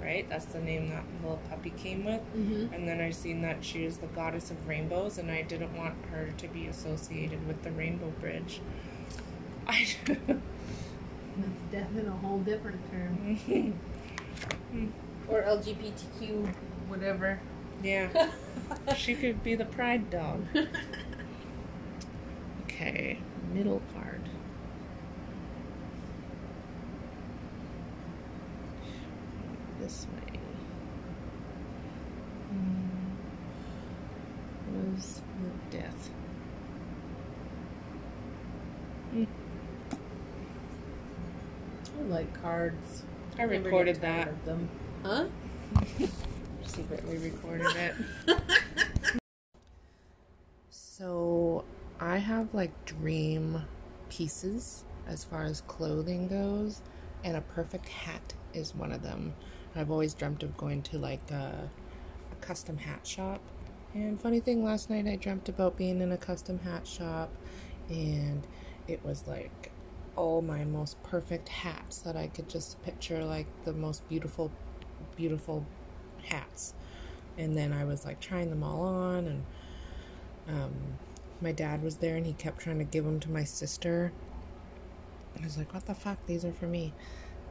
right? That's the name that little puppy came with. Mm-hmm. And then I seen that she is the goddess of rainbows, and I didn't want her to be associated with the Rainbow Bridge. I That's definitely a whole different term. Or LGBTQ, whatever. yeah, she could be the pride dog. Okay, middle card. This way. Mm, Was the death? I like cards. I recorded that. them. Huh? Secretly recorded it. so I have like dream pieces as far as clothing goes, and a perfect hat is one of them. I've always dreamt of going to like a, a custom hat shop. And funny thing, last night I dreamt about being in a custom hat shop, and it was like all my most perfect hats that I could just picture like the most beautiful, beautiful hats. And then I was like trying them all on, and um, my dad was there and he kept trying to give them to my sister. I was like, what the fuck? These are for me.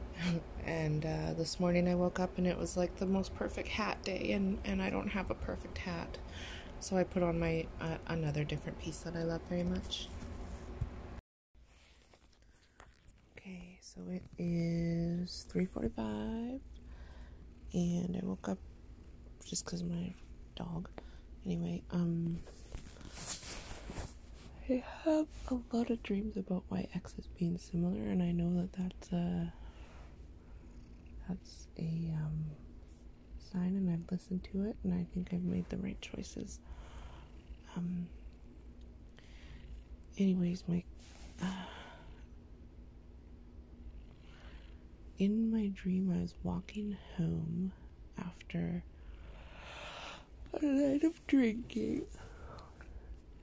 and uh, this morning I woke up and it was like the most perfect hat day, and, and I don't have a perfect hat. So I put on my uh, another different piece that I love very much. Okay, so it is 3:45 and I woke up just cuz my dog. Anyway, um I have a lot of dreams about my exes being similar and I know that that's a that's a um sign and I've listened to it and I think I've made the right choices. Um anyways, my uh, in my dream I was walking home after a night of drinking.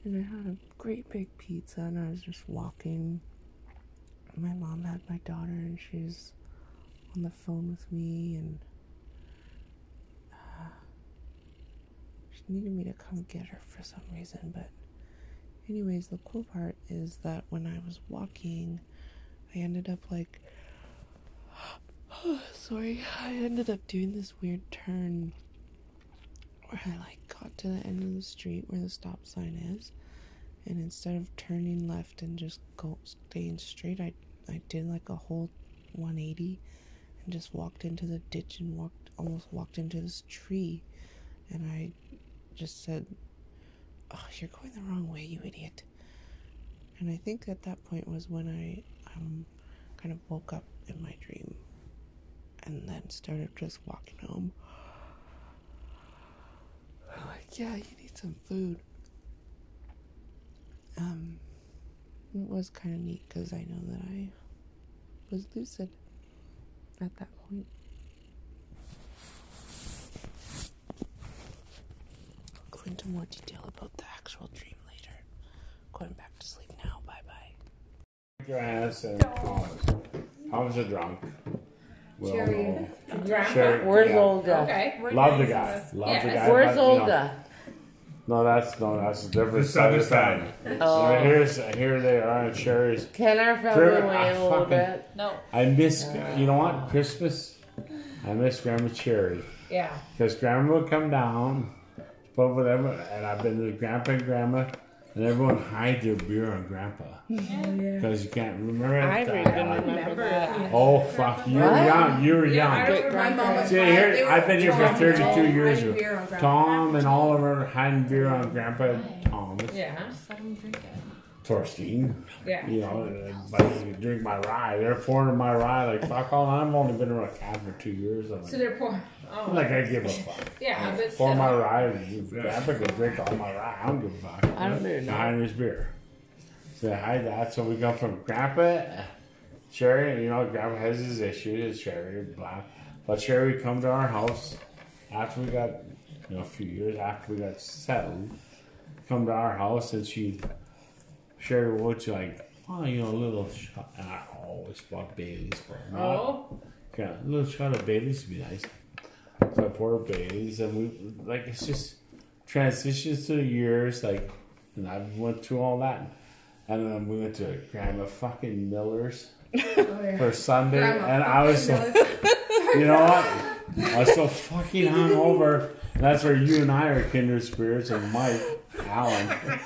And I had a great big pizza and I was just walking. My mom had my daughter and she's on the phone with me and uh, she needed me to come get her for some reason. But, anyways, the cool part is that when I was walking, I ended up like. sorry, I ended up doing this weird turn where I like got to the end of the street where the stop sign is, and instead of turning left and just go staying straight, I I did like a whole 180 and just walked into the ditch and walked almost walked into this tree, and I just said, "Oh, you're going the wrong way, you idiot." And I think at that point was when I um kind of woke up in my dream and then started just walking home. I'm like, yeah, you need some food. Um, it was kind of neat because I know that I was lucid at that point. I'll go into more detail about the actual dream later. Going back to sleep now. Bye bye. your ass and I was a drunk. We all know. Grandpa. Sherry, Where's yeah. Olga? Okay. Love the guy. Love Yes. the guy. Where's but, you know, Olga? no, that's no, that's a different This other side. side. Oh. Here's here they are at Sherry's. Can our family Sure, wait I a little fucking- bit? No. I miss you know what Christmas. I miss Grandma Cherry Yeah. because Grandma would come down, but whatever, and I've been to Grandpa and Grandma. And everyone hide their beer on Grandpa because you can't remember. I it? even Uh, remember that. Oh fuck! You were young. You were Yeah, I young. remember My mom was See, here- They were I've been here for Tom and 32 Tom years. hiding beer on Grandpa. Tom and Oliver hiding beer on Grandpa Thomas. Yeah. Torstein. Yeah. You know, but you drink my rye. They're pouring my rye like fuck all. I've only been around a cab for two years. I'm So they're poor. Oh. like I give a fuck. yeah, but Pour still. my rye. Grandpa can drink all my rye. I don't give a fuck. I don't even know. Behind his beer. So hi that. So we come from Grandpa. Sherry, you know, Grandpa has his issues. Sherry, blah. But Sherry would come to our house after we got, you know, a few years after we got settled. Come to our house and she, Sherry would like, oh, you know, a little shot. And I always bought Bailey's for her. Oh. Yeah, a little shot of Bailey's would be nice. So I babies, and we like it's just transitions to the years. Like, and I went through all that, and then we went to Grandma fucking Miller's for Sunday, Grandma and I was so, you know what? I was so fucking hungover. That's where you and I are kindred spirits, and Mike Allen.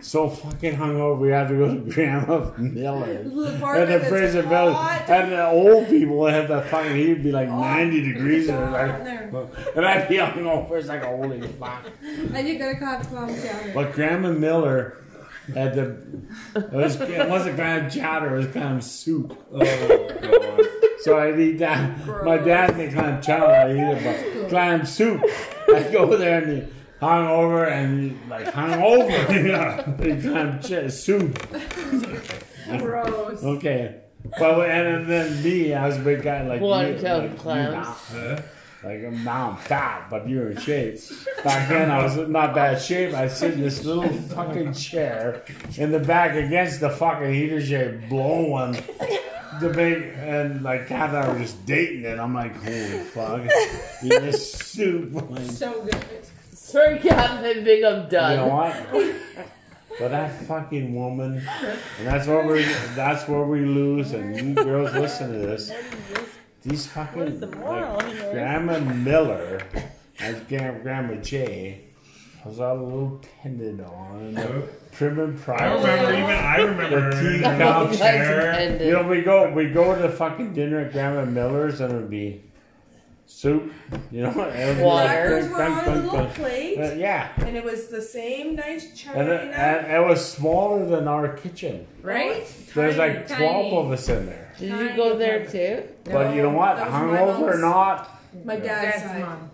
So fucking hungover, we had to go to Grandma Miller's. And the that's prison village, hot. and the old people have that fucking he'd be like Oh, 90 degrees, and, so it's hot in there. like, and I'd be hungover. It's like a holy fuck. And you gotta call clam chowder. But Grandma Miller had the it was it wasn't clam chowder, it was clam soup. Oh, So I'd eat that. My dad made clam chowder, I eat it, but clam soup. I'd go there and he hung over and like hung over, you know, the clam ch- soup. Gross. Okay. But and then me, I was a big guy like One you, count like you clams. now. Like I'm now I'm fat, but you're in shape. Back then I was in not bad shape. I sit in this little fucking chair in the back against the fucking heater shade, blowing the big and like Kat and I were just dating it. I'm like, holy fuck, eat this soup. Like, So good. Sorry, Captain, I think I'm done. you know what? But that fucking woman, and that's where we that's where we lose. And you girls listen to this. These fucking like, Grandma Miller as Gra- Grandma J was all a little tended on, and prim and I remember even I remember The tea her. chair. You know, we go we go to the fucking dinner at Grandma Miller's, and it would be soup. You know, it would Water. Crackers were dunk, on a little plate, Uh, yeah, and it was the same nice and it, and it was smaller than our kitchen. Right? There's like 12 tiny. of us in there. Did you go there too? But you know what? that was my Hungover or not, My dad's Dad's side. mom.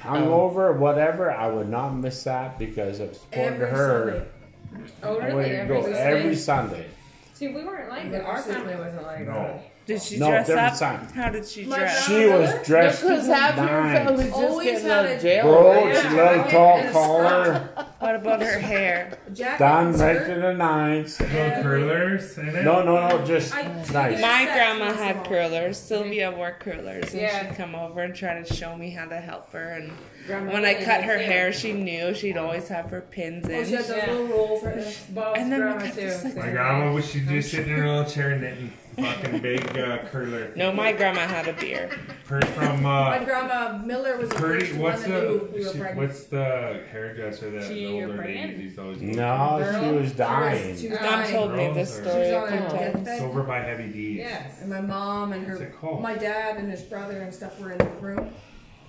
hungover, or whatever, I would not miss that because it was important to her. Sunday. Oh, really? Every go Sunday? every Sunday. See, we weren't like that. Our family wasn't like No. that. Did she No, dress different up? sign. How did she My dress? She was dressed to Because the half your family just Always getting had out of jail. Bro, right? she Yeah. little tall And collar, What about her hair? Jacket done and right skirt. to the nines. No curlers in it? No, no, no, just I- nice. My grandma had curlers. Sylvia wore curlers, and Yeah. she'd come over and try to show me how to help her. And Grandma when I cut her too. hair, she knew she'd always have her pins Oh, in. she had those Yeah. little rolls right there. Bob's And then grandma too. like, My same grandma thing. was she do sitting in her little chair knitting fucking big uh, curler. no, my grandma had a beer. Heard from My uh, grandma Miller was the Purdy. first What's one we the she- pregnant. what's the hairdresser that She the knew you were older pregnant? ladies used to always go to? No, she was dying. She was Mom dying. told me this story She a was on a times. It's over by Heavy D's. Yes. And my mom and her, my dad and his brother and stuff were in the room.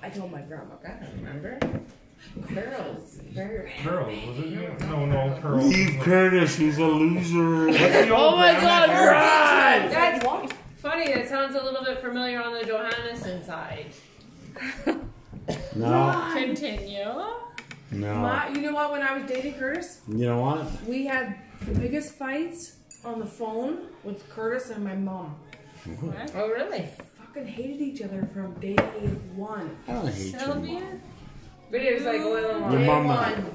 I told my grandma, Grandma, remember? Curls. Very. Pearl, was it? No, no, Pearl. Leave Curtis, he's a loser. What's the old Oh my grandma God, hair- Ryan! That's funny. That sounds a little bit familiar on the Johannesson side. No, Continue. no. My, you know what? When I was dating Curtis, You know what? we had the biggest fights on the phone with Curtis and my mom. Oh, really? Fucking hated each other from day one. I don't hate you. Sylvia? But it was like oil and Your Day water. mom- one.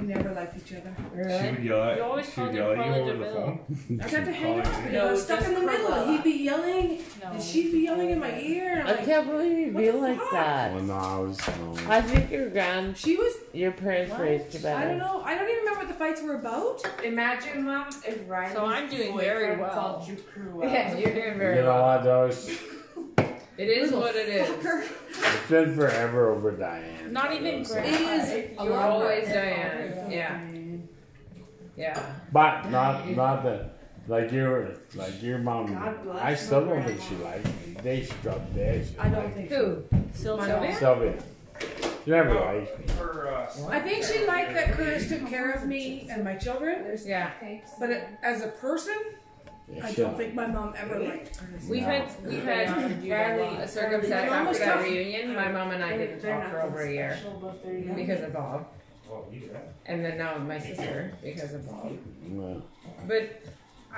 We never liked each other. She would yell at, You always she called would her yell at you Paula over the de Vil. phone. I got to hang out because No, I was stuck in the middle. Cruella. He'd be yelling, No. and she'd be yelling in my ear. And I I'm like, can't believe you What feel the like fuck? that. Well, no, I was. No. I think your grand, she was. your parents raised you better. I don't know. I don't even remember what the fights were about. Imagine, mom, if Ryan. So I'm doing very well. you Cruella. Yeah, you're doing You very know well. what, though? It's It is what it is. fucker. it's been forever over Diane. Not even So- grand. It is a You're lot. always Diane. Yeah. Yeah. But not not that like your like your mom. God bless I still my don't think she liked me. They she dropped dead. She I don't liked think Who? so. Sylvia? mom. Sylvia. She never liked me. For, uh, I think she liked that Curtis took care of me and my children, Yeah. but it, as a person, Yeah, I don't think my mom ever liked Curtis. We've had we've had Bradley a circumstance My mom after that tough. reunion. My mom and I didn't talk for over a year because of Bob, oh, yeah. and then now my sister because of Bob. But But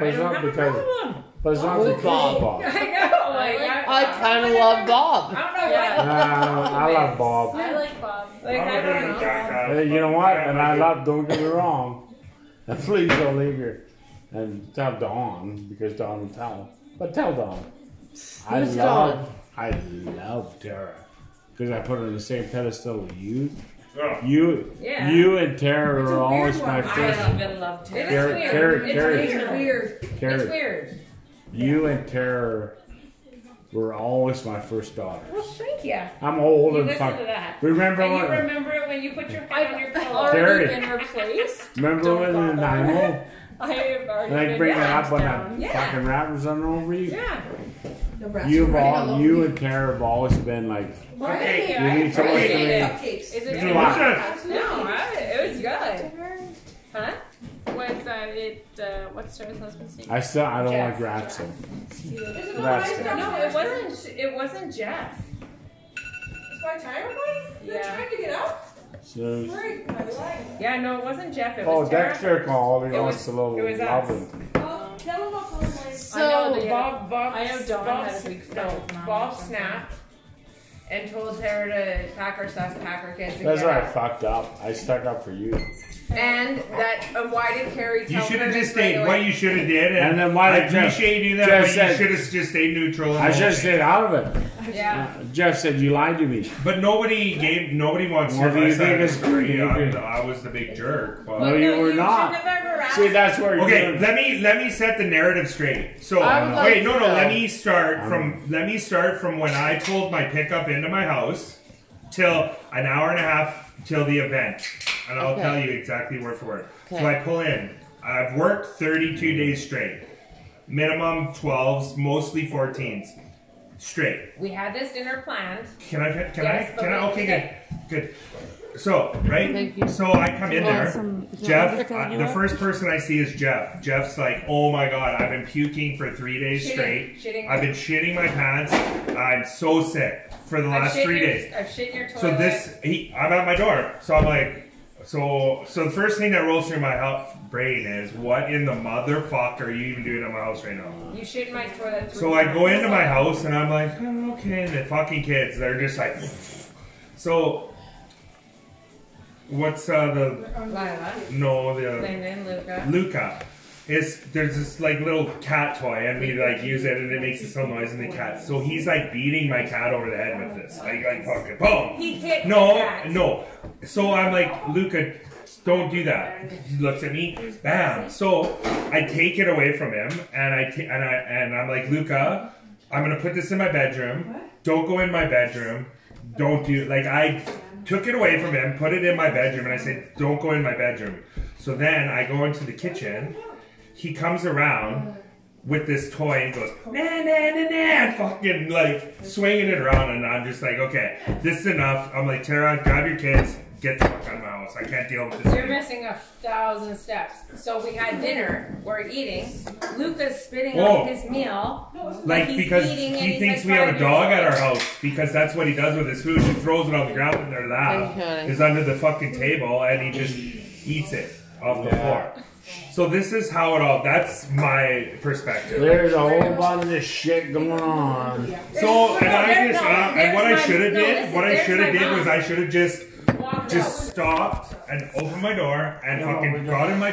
I it's don't not have a because- problem. but it's not With because Bob. of Bob. I know. Like, I kind of love Bob. I don't know Yeah. what. Nah, I love Bob. I like Bob. Like I don't know. Hey, you know what? And I love. Don't get me wrong. And please don't leave here and tell Dawn because Dawn will tell. But tell Dawn. I Who's love. Dawn? I love Tara because I put her on the same pedestal with you. Oh. You, Yeah. you and Tara It's a were weird always my one. I first. love and love It is Carrot, weird. carrot, it's carrot. weird. It's weird. It's Carrot. weird. You and Tara were always my first daughter. Well, thank you. I'm old You and listen fuck. to that. Remember And you when? remember it when you put your head on your pillow. Already Terry. been replaced. Remember Don't when in bother. Nanaimo? I have already And I bring it up when down. that Yeah. fucking rap was on over you. Yeah. Nebraska You've right all, all you and Kara have always been like, Okay. you need someone appreciate to it. make. Cupcakes. Is it Do what? No, I, it was good. Huh? Was uh, it? Uh, what's Sarah's husband's name? I still, I don't Jeff. like Ratson. Is it That's it. No, it wasn't. It wasn't Jeff. It's my time, everybody? You're Yeah. trying to get up? So, Great, my leg. Yeah, no, it wasn't Jeff. It oh, was Tara. Dexter called. He It wants was- a little it was us. loving. Oh, tell him I'll call him later. So, Bob, Bob, I know Dawn Bob, had a big No, fight with mom or Bob snapped and told Tara to pack her stuff, pack her kids, and That's get why I fucked up. I stuck up for you. And that. Um, why did Carrie tell You should her have just right stayed. away? What you should have did, and, And then why I did Jeff- appreciate you that, Jeff but said- you should have just stayed neutral. and I should have okay. stayed out of it. Yeah. Jeff said you lied to me. But nobody gave. Nobody wants What to do you my side of is the story. great? I'm I was the big jerk. but- No, you were not. shouldn't have ever asked. See, that's where you're Okay, doing- let me let me set the narrative straight. So I would like wait, no, to no. know. Let me start from let me start from when I pulled my pickup into my house till an hour and a half till the event, and I'll Okay. tell you exactly word for word. So I pull in. I've worked 32 days straight, minimum 12s, mostly 14s. straight. We had this dinner planned. Can I? Can Yes, I? but Can I? we- Okay, good, good. So right. Thank you. So I come in there. Awesome. Jeff, uh, the first person I see is Jeff. Jeff's like, "Oh my god, I've been puking for three days Shitting, straight. shitting. I've been shitting my pants. I'm so sick for the last three your, days." I've shit in your toilet. So this, he, I'm at my door. So I'm like, so, so the first thing that rolls through my hou- brain is, what in the motherfucker are you even doing at my house right now? You shit in my toilet. So I go into my house and I'm like, oh, okay, and the fucking kids, they're just like, so, what's uh, the, Lila, no, the, Lyndon, Luca. Luca. Is there's this like little cat toy and we like use it and it makes this little noise in the cat. So he's like beating my cat over the head with this. Like like fucking boom. He No, the cat. no. So I'm like, Luca, don't do that. He looks at me, bam. So I take it away from him, and I ta- and I and I'm like, Luca, I'm gonna put this in my bedroom. Don't go in my bedroom. Don't do like I took it away from him, put it in my bedroom, and I said, don't go in my bedroom. So then I go into the kitchen. He comes around with this toy and goes, nah, nah, nah, and fucking like swinging it around. And I'm just like, okay, this is enough. I'm like, Tara, grab your kids, get the fuck out of my house. I can't deal with this. You're missing a thousand steps. So we had dinner. We're eating. Luca's spitting Whoa. out his meal. Like he's because eating he thinks like we have a dog at our house because that's what he does with his food. He throws it on the ground in their lap, Thank you, honey. is under the fucking table, and he just eats it off the floor. So this is how it all. That's my perspective. There's a whole bunch of this shit going on. So and I just no, uh, and what I should have no, did, listen, what I should have did mom. was I should have just Walked just stopped and opened my door and fucking got in my